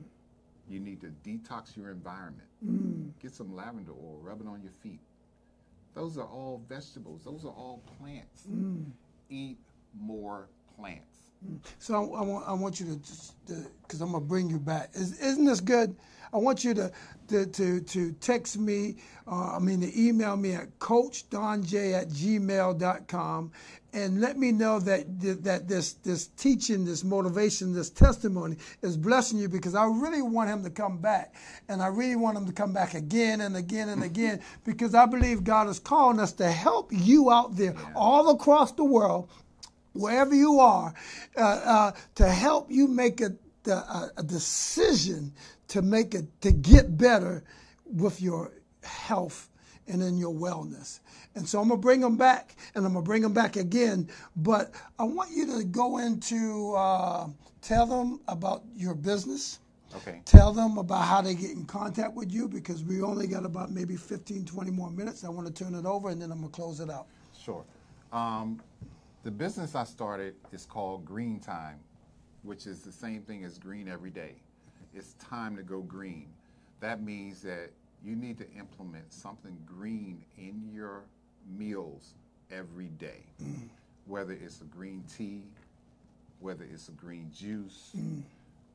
D: You need to to detox your environment. Mm. Get some lavender oil, rub it on your feet. Those are all vegetables. Those are all plants. Eat more plants.
C: So I, I want I want you to because I'm gonna bring you back. Is, isn't this good? I want you to to to, to text me. Uh, I mean to email me at coachdonj at gmail.com and let me know that that this this teaching, this motivation, this testimony is blessing you because I really want him to come back, and I really want him to come back again and again and again because I believe God is calling us to help you out there all across the world wherever you are, uh, uh, to help you make a, a, a decision to make it to get better with your health and in your wellness. And so I'm gonna bring them back, and I'm gonna bring them back again. But I want you to go into uh, tell them about your business.
D: Okay.
C: Tell them about how they get in contact with you because we only got about maybe 15, 20 more minutes. I want to turn it over, and then I'm gonna close it out.
D: Sure. Um, the business I started is called Green Time, which is the same thing as green every day. It's time to go green. That means that you need to implement something green in your meals every day, mm. whether it's a green tea, whether it's a green juice, mm.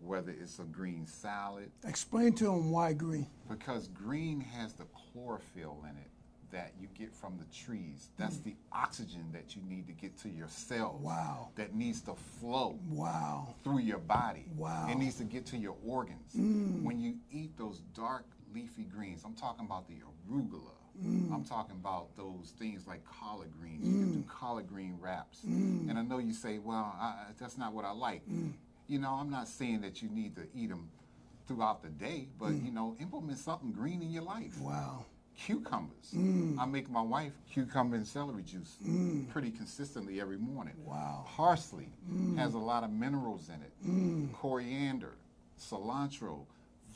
D: whether it's a green salad,
C: Explain to them why green.
D: because green has the chlorophyll in it that you get from the trees. Mm. That's the oxygen that you need to get to your cells.
C: Wow.
D: That needs to flow
C: Wow.
D: through your body.
C: Wow.
D: It needs to get to your organs. Mm. When you eat those dark leafy greens, I'm talking about the arugula. Mm. I'm talking about those things like collard greens. You can do collard green wraps. And I know you say, well, I, I- that's not what I like. You know, I'm not saying that you need to eat them throughout the day, but you know, implement something green in your life
C: Wow.
D: Cucumbers. Mm. I make my wife cucumber and celery juice mm. pretty consistently every morning.
C: Wow.
D: Parsley mm. has a lot of minerals in it. Coriander, cilantro.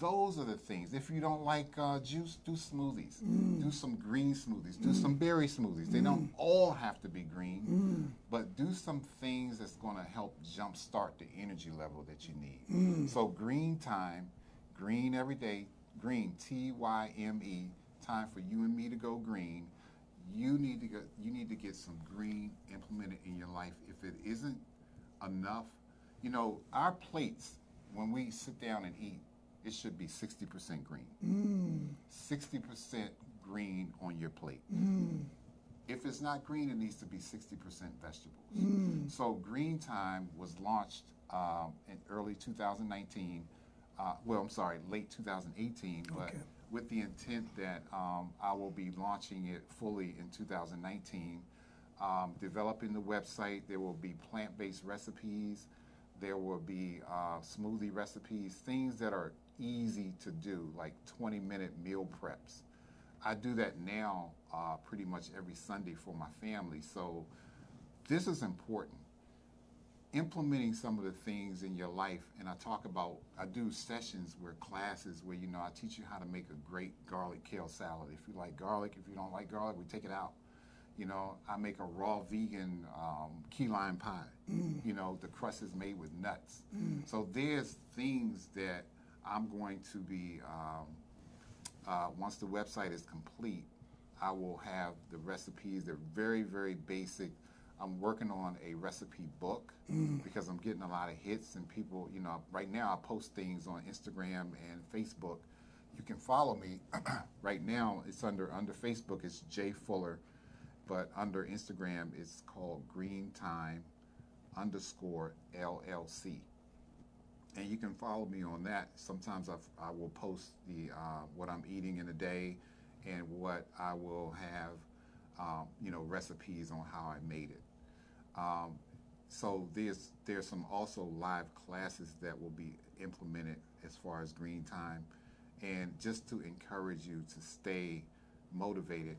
D: Those are the things. If you don't like uh, juice, do smoothies. Do some green smoothies. Do some berry smoothies. They don't all have to be green, but do some things that's going to help jumpstart the energy level that you need. So, green time, green every day, green, T Y M E, time for you and me to go green. You need to get you need to get some green implemented in your life. If it isn't enough, you know, our plates when we sit down and eat, it should be 60% green. 60% green on your plate. If it's not green, it needs to be 60% vegetables. So Green Time was launched um, in early 2019. Uh, well, I'm sorry, late 2018, but
C: Okay.
D: With the intent that um, I will be launching it fully in 2019. Um, developing the website, there will be plant-based recipes. There will be uh, smoothie recipes, things that are easy to do, like 20-minute meal preps. I do that now uh, pretty much every Sunday for my family. So this is important. Implementing some of the things in your life, and I talk about, I do sessions where classes where, you know, I teach you how to make a great garlic kale salad. If you like garlic, if you don't like garlic, we take it out. You know, I make a raw vegan um, key lime pie. You know, the crust is made with nuts. So there's things that I'm going to be um, uh, once the website is complete, I will have the recipes. They're very, very basic. I'm working on a recipe book because I'm getting a lot of hits and people, you know, right now I post things on Instagram and Facebook. You can follow me right now. It's under under Facebook. It's Jay Fuller, but under Instagram it's called Green Time underscore LLC and you can follow me on that. Sometimes I've, I will post the uh, what I'm eating in a day, and what I will have, um, you know, recipes on how I made it. Um, so there's there's some also live classes that will be implemented as far as green time, and just to encourage you to stay motivated.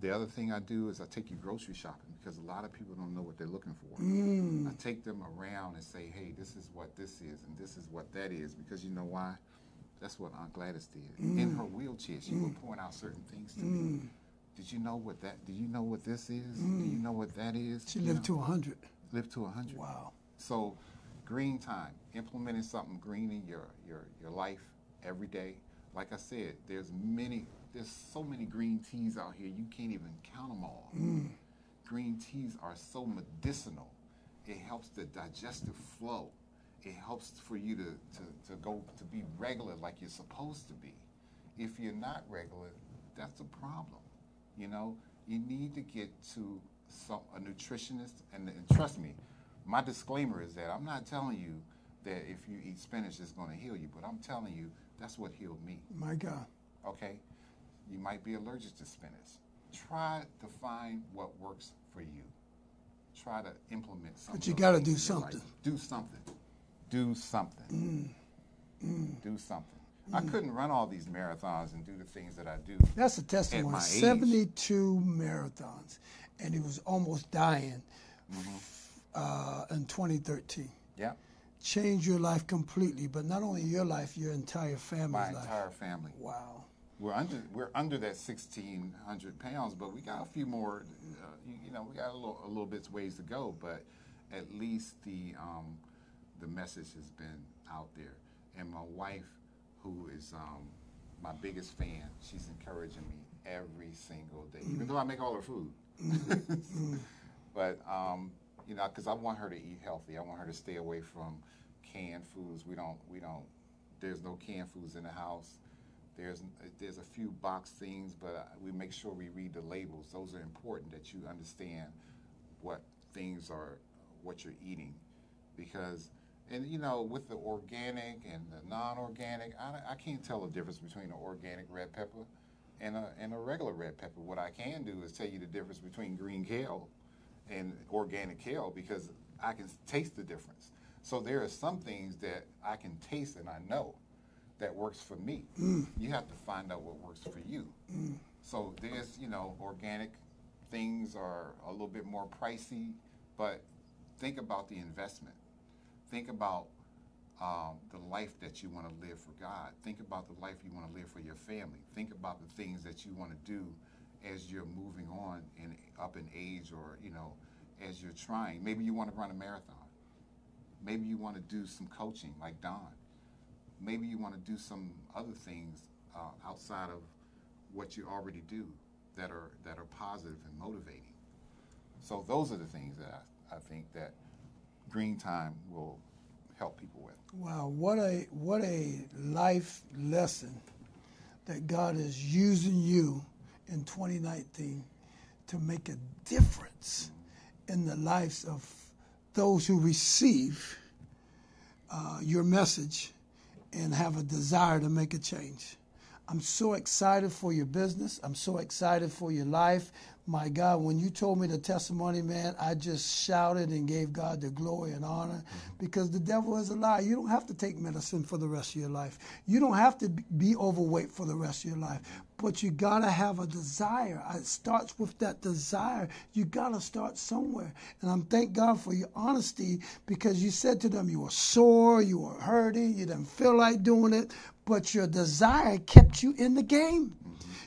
D: The other thing I do is I take you grocery shopping because a lot of people don't know what they're looking for. Mm. I take them around and say, hey, this is what this is and this is what that is because you know why? That's what Aunt Gladys did. In mm. her wheelchair, she would mm. point out certain things to me. Did you know what that? Do you know what this is? Do you mm. know what that is?
C: She
D: You
C: lived
D: know?
C: to 100.
D: Lived to 100.
C: Wow.
D: So, green time, implementing something green in your your your life every day. Like I said, there's many, there's so many green teas out here, you can't even count them all. Mm. Green teas are so medicinal. It helps the digestive flow. It helps for you to, to, to go to be regular like you're supposed to be. If you're not regular, that's a problem. You know, you need to get to some a nutritionist, and, and trust me, my disclaimer is that I'm not telling you that if you eat spinach it's going to heal you, but I'm telling you that's what healed me.
C: My God.
D: Okay, you might be allergic to spinach. Try to find what works for you. Try to implement something.
C: But you gotta do something.
D: Do something. Do something. Mm, mm. Do something. I couldn't run all these marathons and do the things that I do.
C: That's a testimony.
D: my age.
C: 72 marathons. And he was almost dying
D: Mm-hmm.
C: uh, in 2013.
D: Yeah,
C: Changed your life completely, but not only your life, your entire family's
D: my
C: life.
D: entire family.
C: Wow.
D: We're under we're under that sixteen hundred pounds, but we got a few more. Uh, you, you know, we got a little a little bit ways to go, but at least the um, the message has been out there. And my wife, who is um, my biggest fan, she's encouraging me every single day, even though I make all her food. but um, you know, because I want her to eat healthy. I want her to stay away from canned foods. We don't we don't. There's no canned foods in the house. There's there's a few box things, but we make sure we read the labels. Those are important that you understand what things are, what you're eating, because and you know with the organic and the non-organic, I, I can't tell the difference between an organic red pepper and a and a regular red pepper. What I can do is tell you the difference between green kale and organic kale because I can taste the difference. So there are some things that I can taste and I know that works for me. You have to find out what works for you. So there's, you know, organic things are a little bit more pricey, but think about the investment. Think about um, the life that you want to live for God. Think about the life you want to live for your family. Think about the things that you want to do as you're moving on and up in age or, you know, as you're trying. Maybe you want to run a marathon. Maybe you want to do some coaching like Don. Maybe you want to do some other things uh, outside of what you already do that are that are positive and motivating. So those are the things that I, I think that Green Time will help people with.
C: Wow, what a what a life lesson that God is using you in 2019 to make a difference in the lives of those who receive uh, your message and have a desire to make a change. I'm so excited for your business. I'm so excited for your life. My God, when you told me the testimony, man, I just shouted and gave God the glory and honor mm-hmm. because the devil is a lie. You don't have to take medicine for the rest of your life. You don't have to be overweight for the rest of your life. But you got to have a desire. It starts with that desire. You got to start somewhere. And I'm thank God for your honesty because you said to them you were sore, you were hurting, you didn't feel like doing it, but your desire kept you in the game.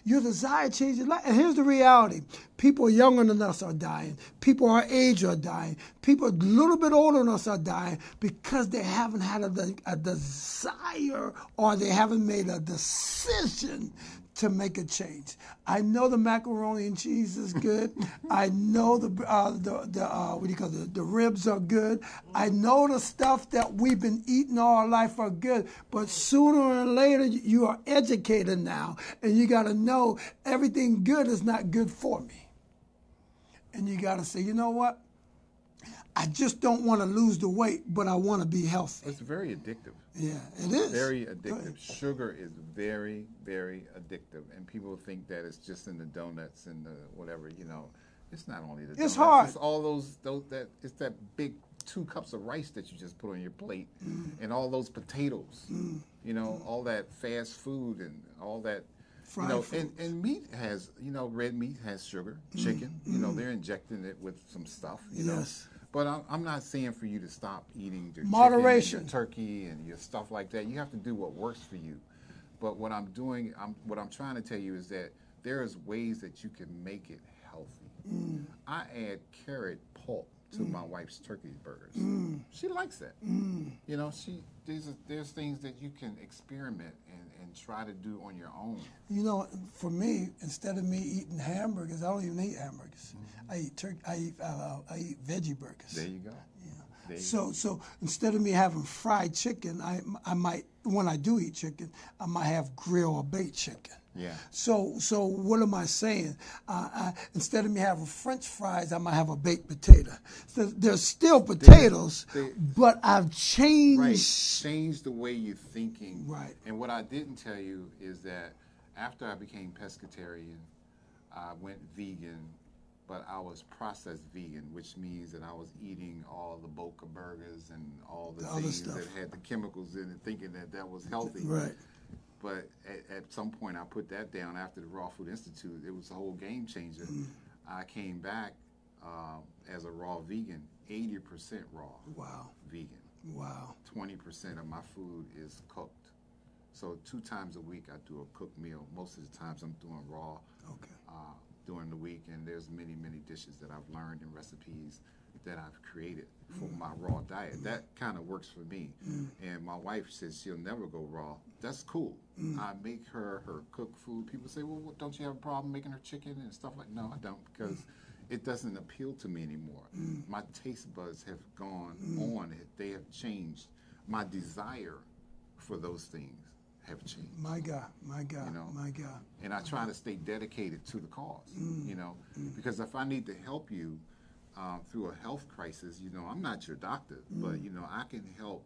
C: Your desire changes life. And here's the reality. People younger than us are dying, people our age are dying, people a little bit older than us are dying because they haven't had a, a desire or they haven't made a decision to make a change. I know the macaroni and cheese is good. I know the uh, the, the uh, what do you call it? The, the ribs are good. I know the stuff that we've been eating all our life are good. But sooner or later, you are educated now, and you got to know everything good is not good for me. And you got to say, you know what? I just don't want to lose the weight, but I want to be healthy.
D: It's very addictive.
C: Yeah, it is.
D: Very addictive. Sugar is very, very addictive, and people think that it's just in the donuts and the whatever. You know, it's not only the.
C: It's
D: donuts,
C: hard.
D: It's all those those that it's that big two cups of rice that you just put on your plate,
C: Mm.
D: and all those potatoes. Mm. You know, all that fast food and all that.
C: Fried
D: you know,
C: food.
D: and, and meat has you know red meat has sugar. Mm. Chicken, you know, mm. they're injecting it with some stuff. You know.
C: Mm.
D: But I'm, I'm not saying for you to stop eating your
C: Moderation.
D: and your turkey and your stuff like that. You have to do what works for you. But what I'm doing, I'm, what I'm trying to tell you is that there is ways that you can make it healthy. Mm. I add carrot pulp to mm. my wife's turkey burgers. Mm. She likes that. You know, she there's there's things that you can experiment and, and try to do on your own.
C: You know, for me, instead of me eating hamburgers, I don't even eat hamburgers. I eat turkey. I eat uh, I eat veggie burgers.
D: There you go. You
C: So so instead of me having fried chicken, I I might when I do eat chicken, I might have grill or baked chicken.
D: Yeah.
C: So so what am I saying? Uh, I, instead of me having French fries, I might have a baked potato. So there's still potatoes,
D: they-
C: but I've changed.
D: Right. Change the way you're thinking.
C: Right.
D: And what I didn't tell you is that after I became pescatarian, I went vegan, but I was processed vegan, which means that I was eating all the Boca burgers and all the,
C: The other
D: things
C: stuff.
D: that had the chemicals in it, thinking that that was healthy.
C: Right.
D: But at, at some point, I put that down after the Raw Food Institute. It was a whole game changer.
C: Mm.
D: I came back um, as a raw vegan, 80% raw
C: Wow.
D: vegan.
C: Wow.
D: 20% of my food is cooked. So two times a week I do a cooked meal. Most of the times I'm doing raw
C: Okay.
D: uh, during the week, and there's many, many dishes that I've learned and recipes that I've created for my raw diet. That kind of works for me. Mm. And my wife says she'll never go raw. That's cool. Mm. I make her her cooked food. People say, "Well, what, don't you have a problem making her chicken and stuff like?" No, I don't because it doesn't appeal to me anymore. Mm. My taste buds have gone on it. They have changed. My desire for those things have changed
C: My God. My God.
D: You know.
C: My God.
D: and I try to stay dedicated to the cause.
C: Mm.
D: You know, because if I need to help you um, through a health crisis, you know, I'm not your doctor, but
C: Mm.
D: you know, I can help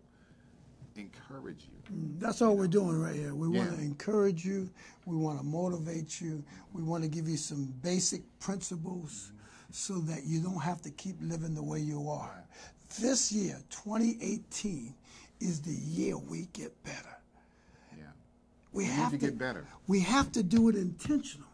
D: encourage you.
C: That's all we're doing right here. We want to encourage you. We want to motivate you. We want to give you some basic principles so that you don't have to keep living the way you are. This year, 2018, is the year we get better.
D: Yeah,
C: We
D: need
C: have
D: to get better.
C: We have to do it intentionally.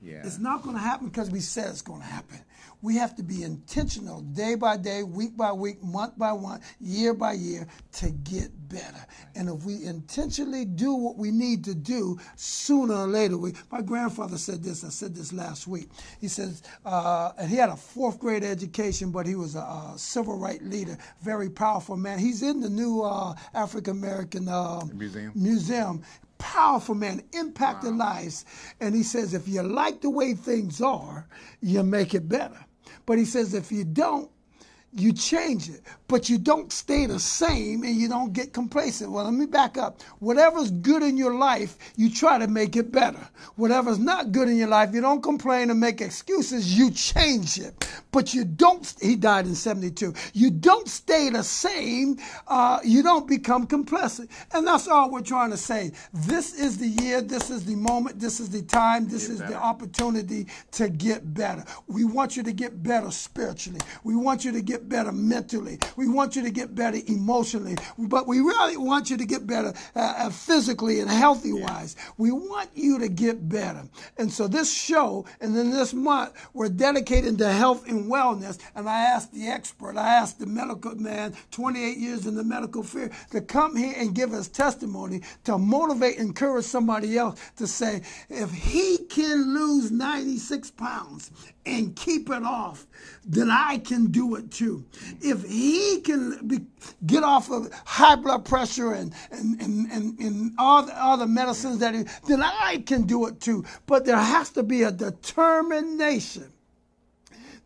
D: Yeah.
C: It's not going to happen because we said it's going to happen. We have to be intentional day by day, week by week, month by month, year by year to get better. And if we intentionally do what we need to do, sooner or later, we, my grandfather said this, I said this last week. He says, uh, and he had a fourth grade education, but he was a, uh civil rights leader, very powerful man. He's in the new uh, African American uh,
D: Museum?
C: museum. Powerful man, impacted lives. And he says, if you like the way things are, you make it better. But he says, if you don't, you change it, but you don't stay the same and you don't get complacent. Well, let me back up. Whatever's good in your life, you try to make it better. Whatever's not good in your life, you don't complain and make excuses, you change it. But you don't, he died in 72. You don't stay the same, uh, you don't become complacent. And that's all we're trying to say. This is the year, this is the moment, this is the time, this
D: Get
C: is the opportunity to get better. We want you to get better spiritually. We want you to get better mentally. We want you to get better emotionally. But we really want you to get better uh, uh, physically and healthy wise. We want you to get better. And so this show, and then this month, we're dedicated to health and wellness. And I asked the expert, I asked the medical man, 28 years in the medical field, to come here and give us testimony to motivate, encourage somebody else to say, if he can lose 96 pounds and keep it off, then I can do it too. If he can be, get off of high blood pressure and, and, and, and, and all, the, all the medicines that he, then I can do it too. But there has to be a determination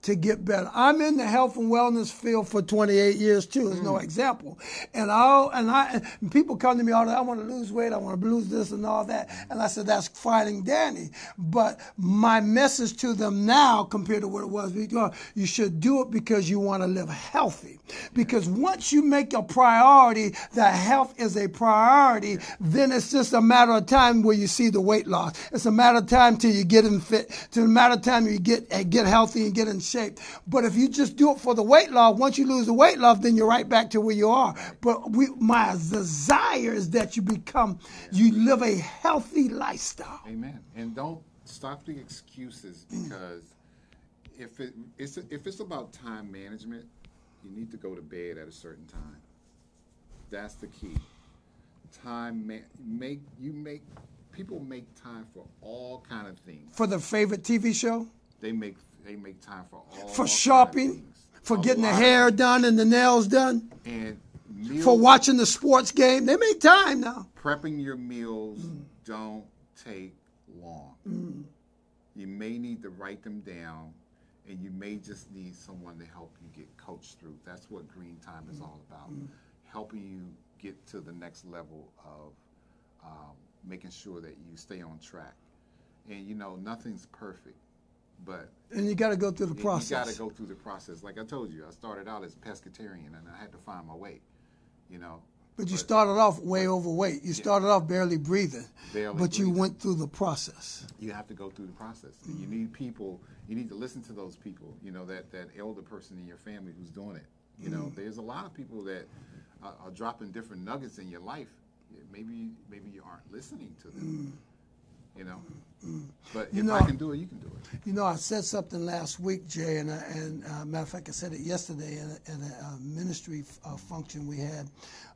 C: to get better. I'm in the health and wellness field for 28 years too. There's no hmm. example. And I and I and people come to me all the time. I want to lose weight. I want to lose this and all that. And I said that's fighting Danny. But my message to them now, compared to what it was before, you should do it because you want to live healthy. Because once you make a priority that health is a priority, then it's just a matter of time where you see the weight loss. It's a matter of time till you get in fit. It's a matter of time you get get healthy and get in shape. But if you just do it for the weight loss, once you lose the weight loss, then you're right back to where you are. But we, my desire is that you become, you live a healthy lifestyle.
D: Amen. And don't stop the excuses mm. because if it it's if it's about time management, you need to go to bed at a certain time. That's the key. Time ma- make you make people make time for all kind of things.
C: For the favorite TV show,
D: They make they make time for all
C: for
D: kind of
C: shopping, for getting the hair done and the nails done.
D: And Meals-
C: for watching the sports game. They make time now.
D: prepping your meals don't take long. You may need to write them down, and you may just need someone to help you get coached through. That's what Green Time is all about, helping you get to the next level of um, making sure that you stay on track. And you know, nothing's perfect, but
C: And you got to go through the process.
D: you got to go through the process. Like I told you, I started out as pescatarian, and I had to find my way. You know,
C: But you started off way overweight. You started off barely breathing.
D: Barely
C: but you went through the process.
D: you have to go through the process. And you need people. You need to listen to those people. You know that that elder person in your family who's doing it. You know,
C: Mm-hmm.
D: there's a lot of people that are, are dropping different nuggets in your life. Maybe maybe you aren't listening to them. You know, but if
C: Mm. know-
D: I can do it, you can do it.
C: You know, I said something last week, Jay, and, and uh, matter of fact, I said it yesterday in a, uh, ministry uh, function we had.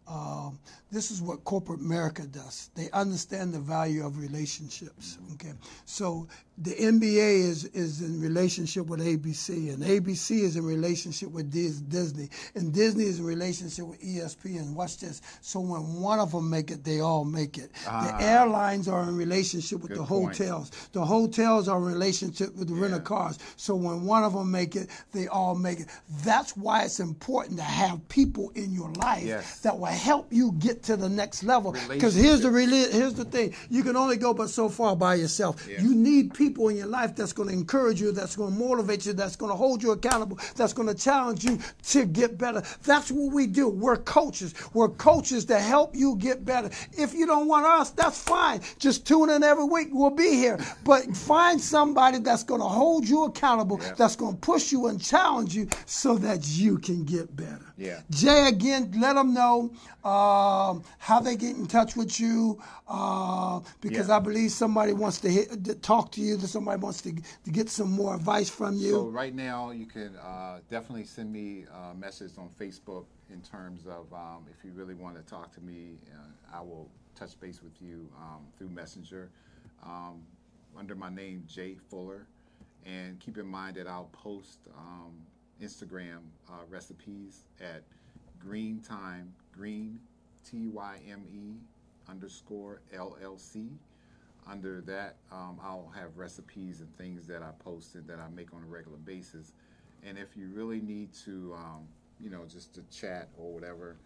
C: Um, this is what corporate America does. They understand the value of relationships. Okay, so the NBA is is in relationship with ABC, and ABC is in relationship with Dis- Disney, and Disney is in relationship with ESPN. Watch this. So when one of them make it, they all make it. the airlines are in relationship with the
D: point.
C: Hotels. The hotels are in relationship with the rental cars. So when one of them make it, they all make it. That's why it's important to have people in your life
D: Yes.
C: that will help you get to the next level. Because here's the here's the thing: you can only go but so far by yourself.
D: Yeah.
C: You need people in your life that's going to encourage you, that's going to motivate you, that's going to hold you accountable, that's going to challenge you to get better. That's what we do. We're coaches. We're coaches to help you get better. If you don't want us, that's fine. Just tune in every week. We'll be here. But find somebody that's going to hold you accountable,
D: Yeah.
C: that's going to push you and challenge you so that you can get better.
D: Yeah.
C: Jay, again, let them know um, how they get in touch with you uh, because
D: Yeah.
C: I believe somebody wants to, hit, to talk to you, that somebody wants to, to get some more advice from you.
D: So right now, you can uh, definitely send me a message on Facebook in terms of um, if you really want to talk to me, uh, I will touch base with you um, through Messenger um, under my name Jay Fuller, and keep in mind that I'll post um, Instagram uh, recipes at Green Time Green T Y M E underscore LLC under that um, i'll have recipes and things that i post and that i make on a regular basis. And if you really need to um, you know just to chat or whatever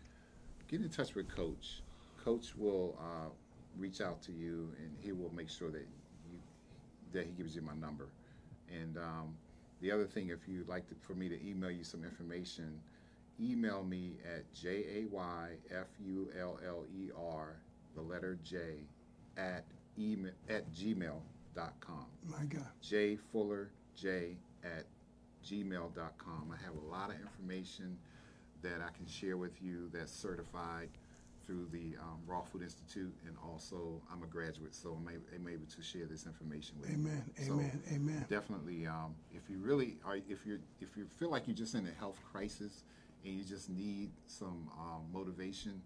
D: get in touch with coach. Coach will uh, reach out to you and he will make sure that that he gives you my number. And um, the other thing if you'd like to, for me to email you some information email me at j-a-y-f-u-l-l-e-r the letter j at email at gmail.com
C: My God.
D: j fuller j at gmail.com i have a lot of information that i can share with you that's certified through the um, raw food institute and also i'm a graduate so i'm, a- I'm able to share this information with
C: Amen.
D: you So
C: Amen. Amen.
D: definitely um, if you really are if you if you feel like you're just in a health crisis and you just need some um, motivation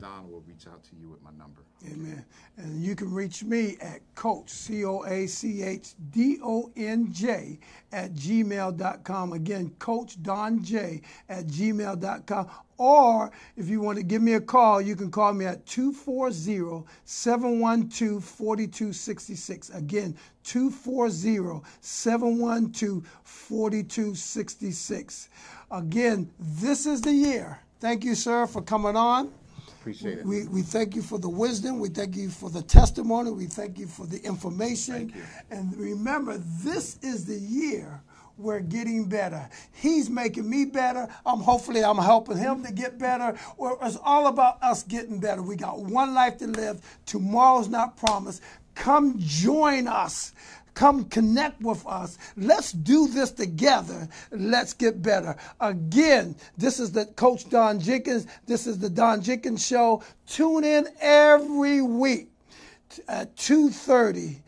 D: don will reach out to you with my number
C: Amen. And you can reach me at Coach, C O A C H D O N J, at gmail.com. Again, Coach Don J at gmail.com. Or if you want to give me a call, you can call me at 240 712 4266. Again, 240 712 4266. Again, this is the year. Thank you, sir, for coming on.
D: appreciate it
C: We, we thank you for the wisdom. We thank you for the testimony. We thank you for the information. And remember, this is the year we're getting better. He's making me better. I'm hopefully I'm helping him to get better. Well, It's all about us getting better. We got one life to live. Tomorrow's not promised. Come join us. Come connect with us. Let's do this together. Let's get better. Again, this is the Coach Don Jenkins. This is the Don Jenkins Show. Tune in every week at 2.30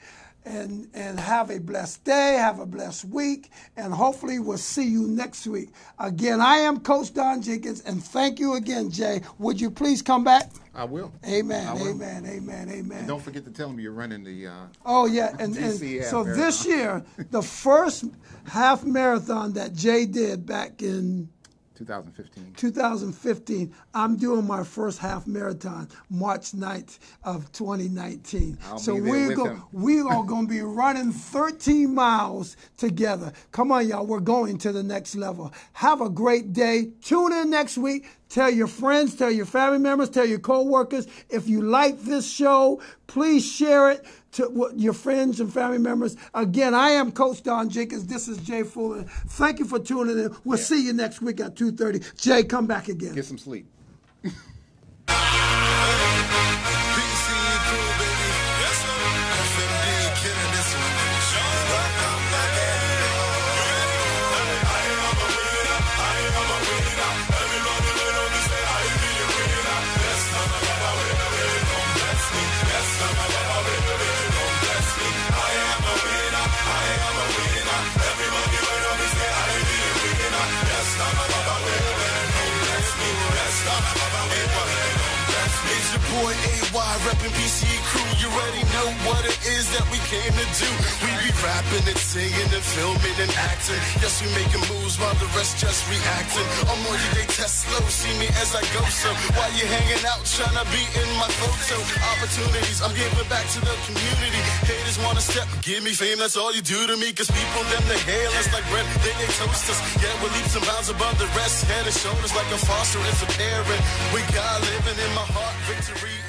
C: and, and have a blessed day, have a blessed week, and hopefully we'll see you next week. Again, I am Coach Don Jenkins, and thank you again, Jay. Would you please come back?
D: i will
C: Amen,
D: I will.
C: amen, amen, amen.
D: and don't forget to tell him you're running the uh,
C: Oh yeah, and, and so this year, the first half marathon that Jay did back in
B: 2015.
C: 2015, I'm doing my first half marathon, March 9th of 2019.
B: I'll
C: so we're
B: with
C: go- we are going to be running 13 miles together. Come on, y'all, we're going to the next level. Have a great day. Tune in next week. Tell your friends, tell your family members, tell your coworkers. If you like this show, please share it to what- your friends and family members. Again, I am Coach Don Jenkins. This is Jay Fuller. Thank you for tuning in. We'll see you next week at 2.30. Jay, come back again.
B: Get some sleep.
A: it is that we came to do. We be rapping and singing and filming and acting. Yes, we making moves while the rest just reacting. I'm on you, they test slow. See me as I go. So while you hanging out, tryna be in my photo. Opportunities, I'm giving back to the community. Haters wanna step, give me fame, that's all you do to me. Cause people, them, they hail us like bread, they, they toast us. Yeah, we're leaps and bounds above the rest. Head and shoulders like a foster, it's a parent. We got living in my heart, victory.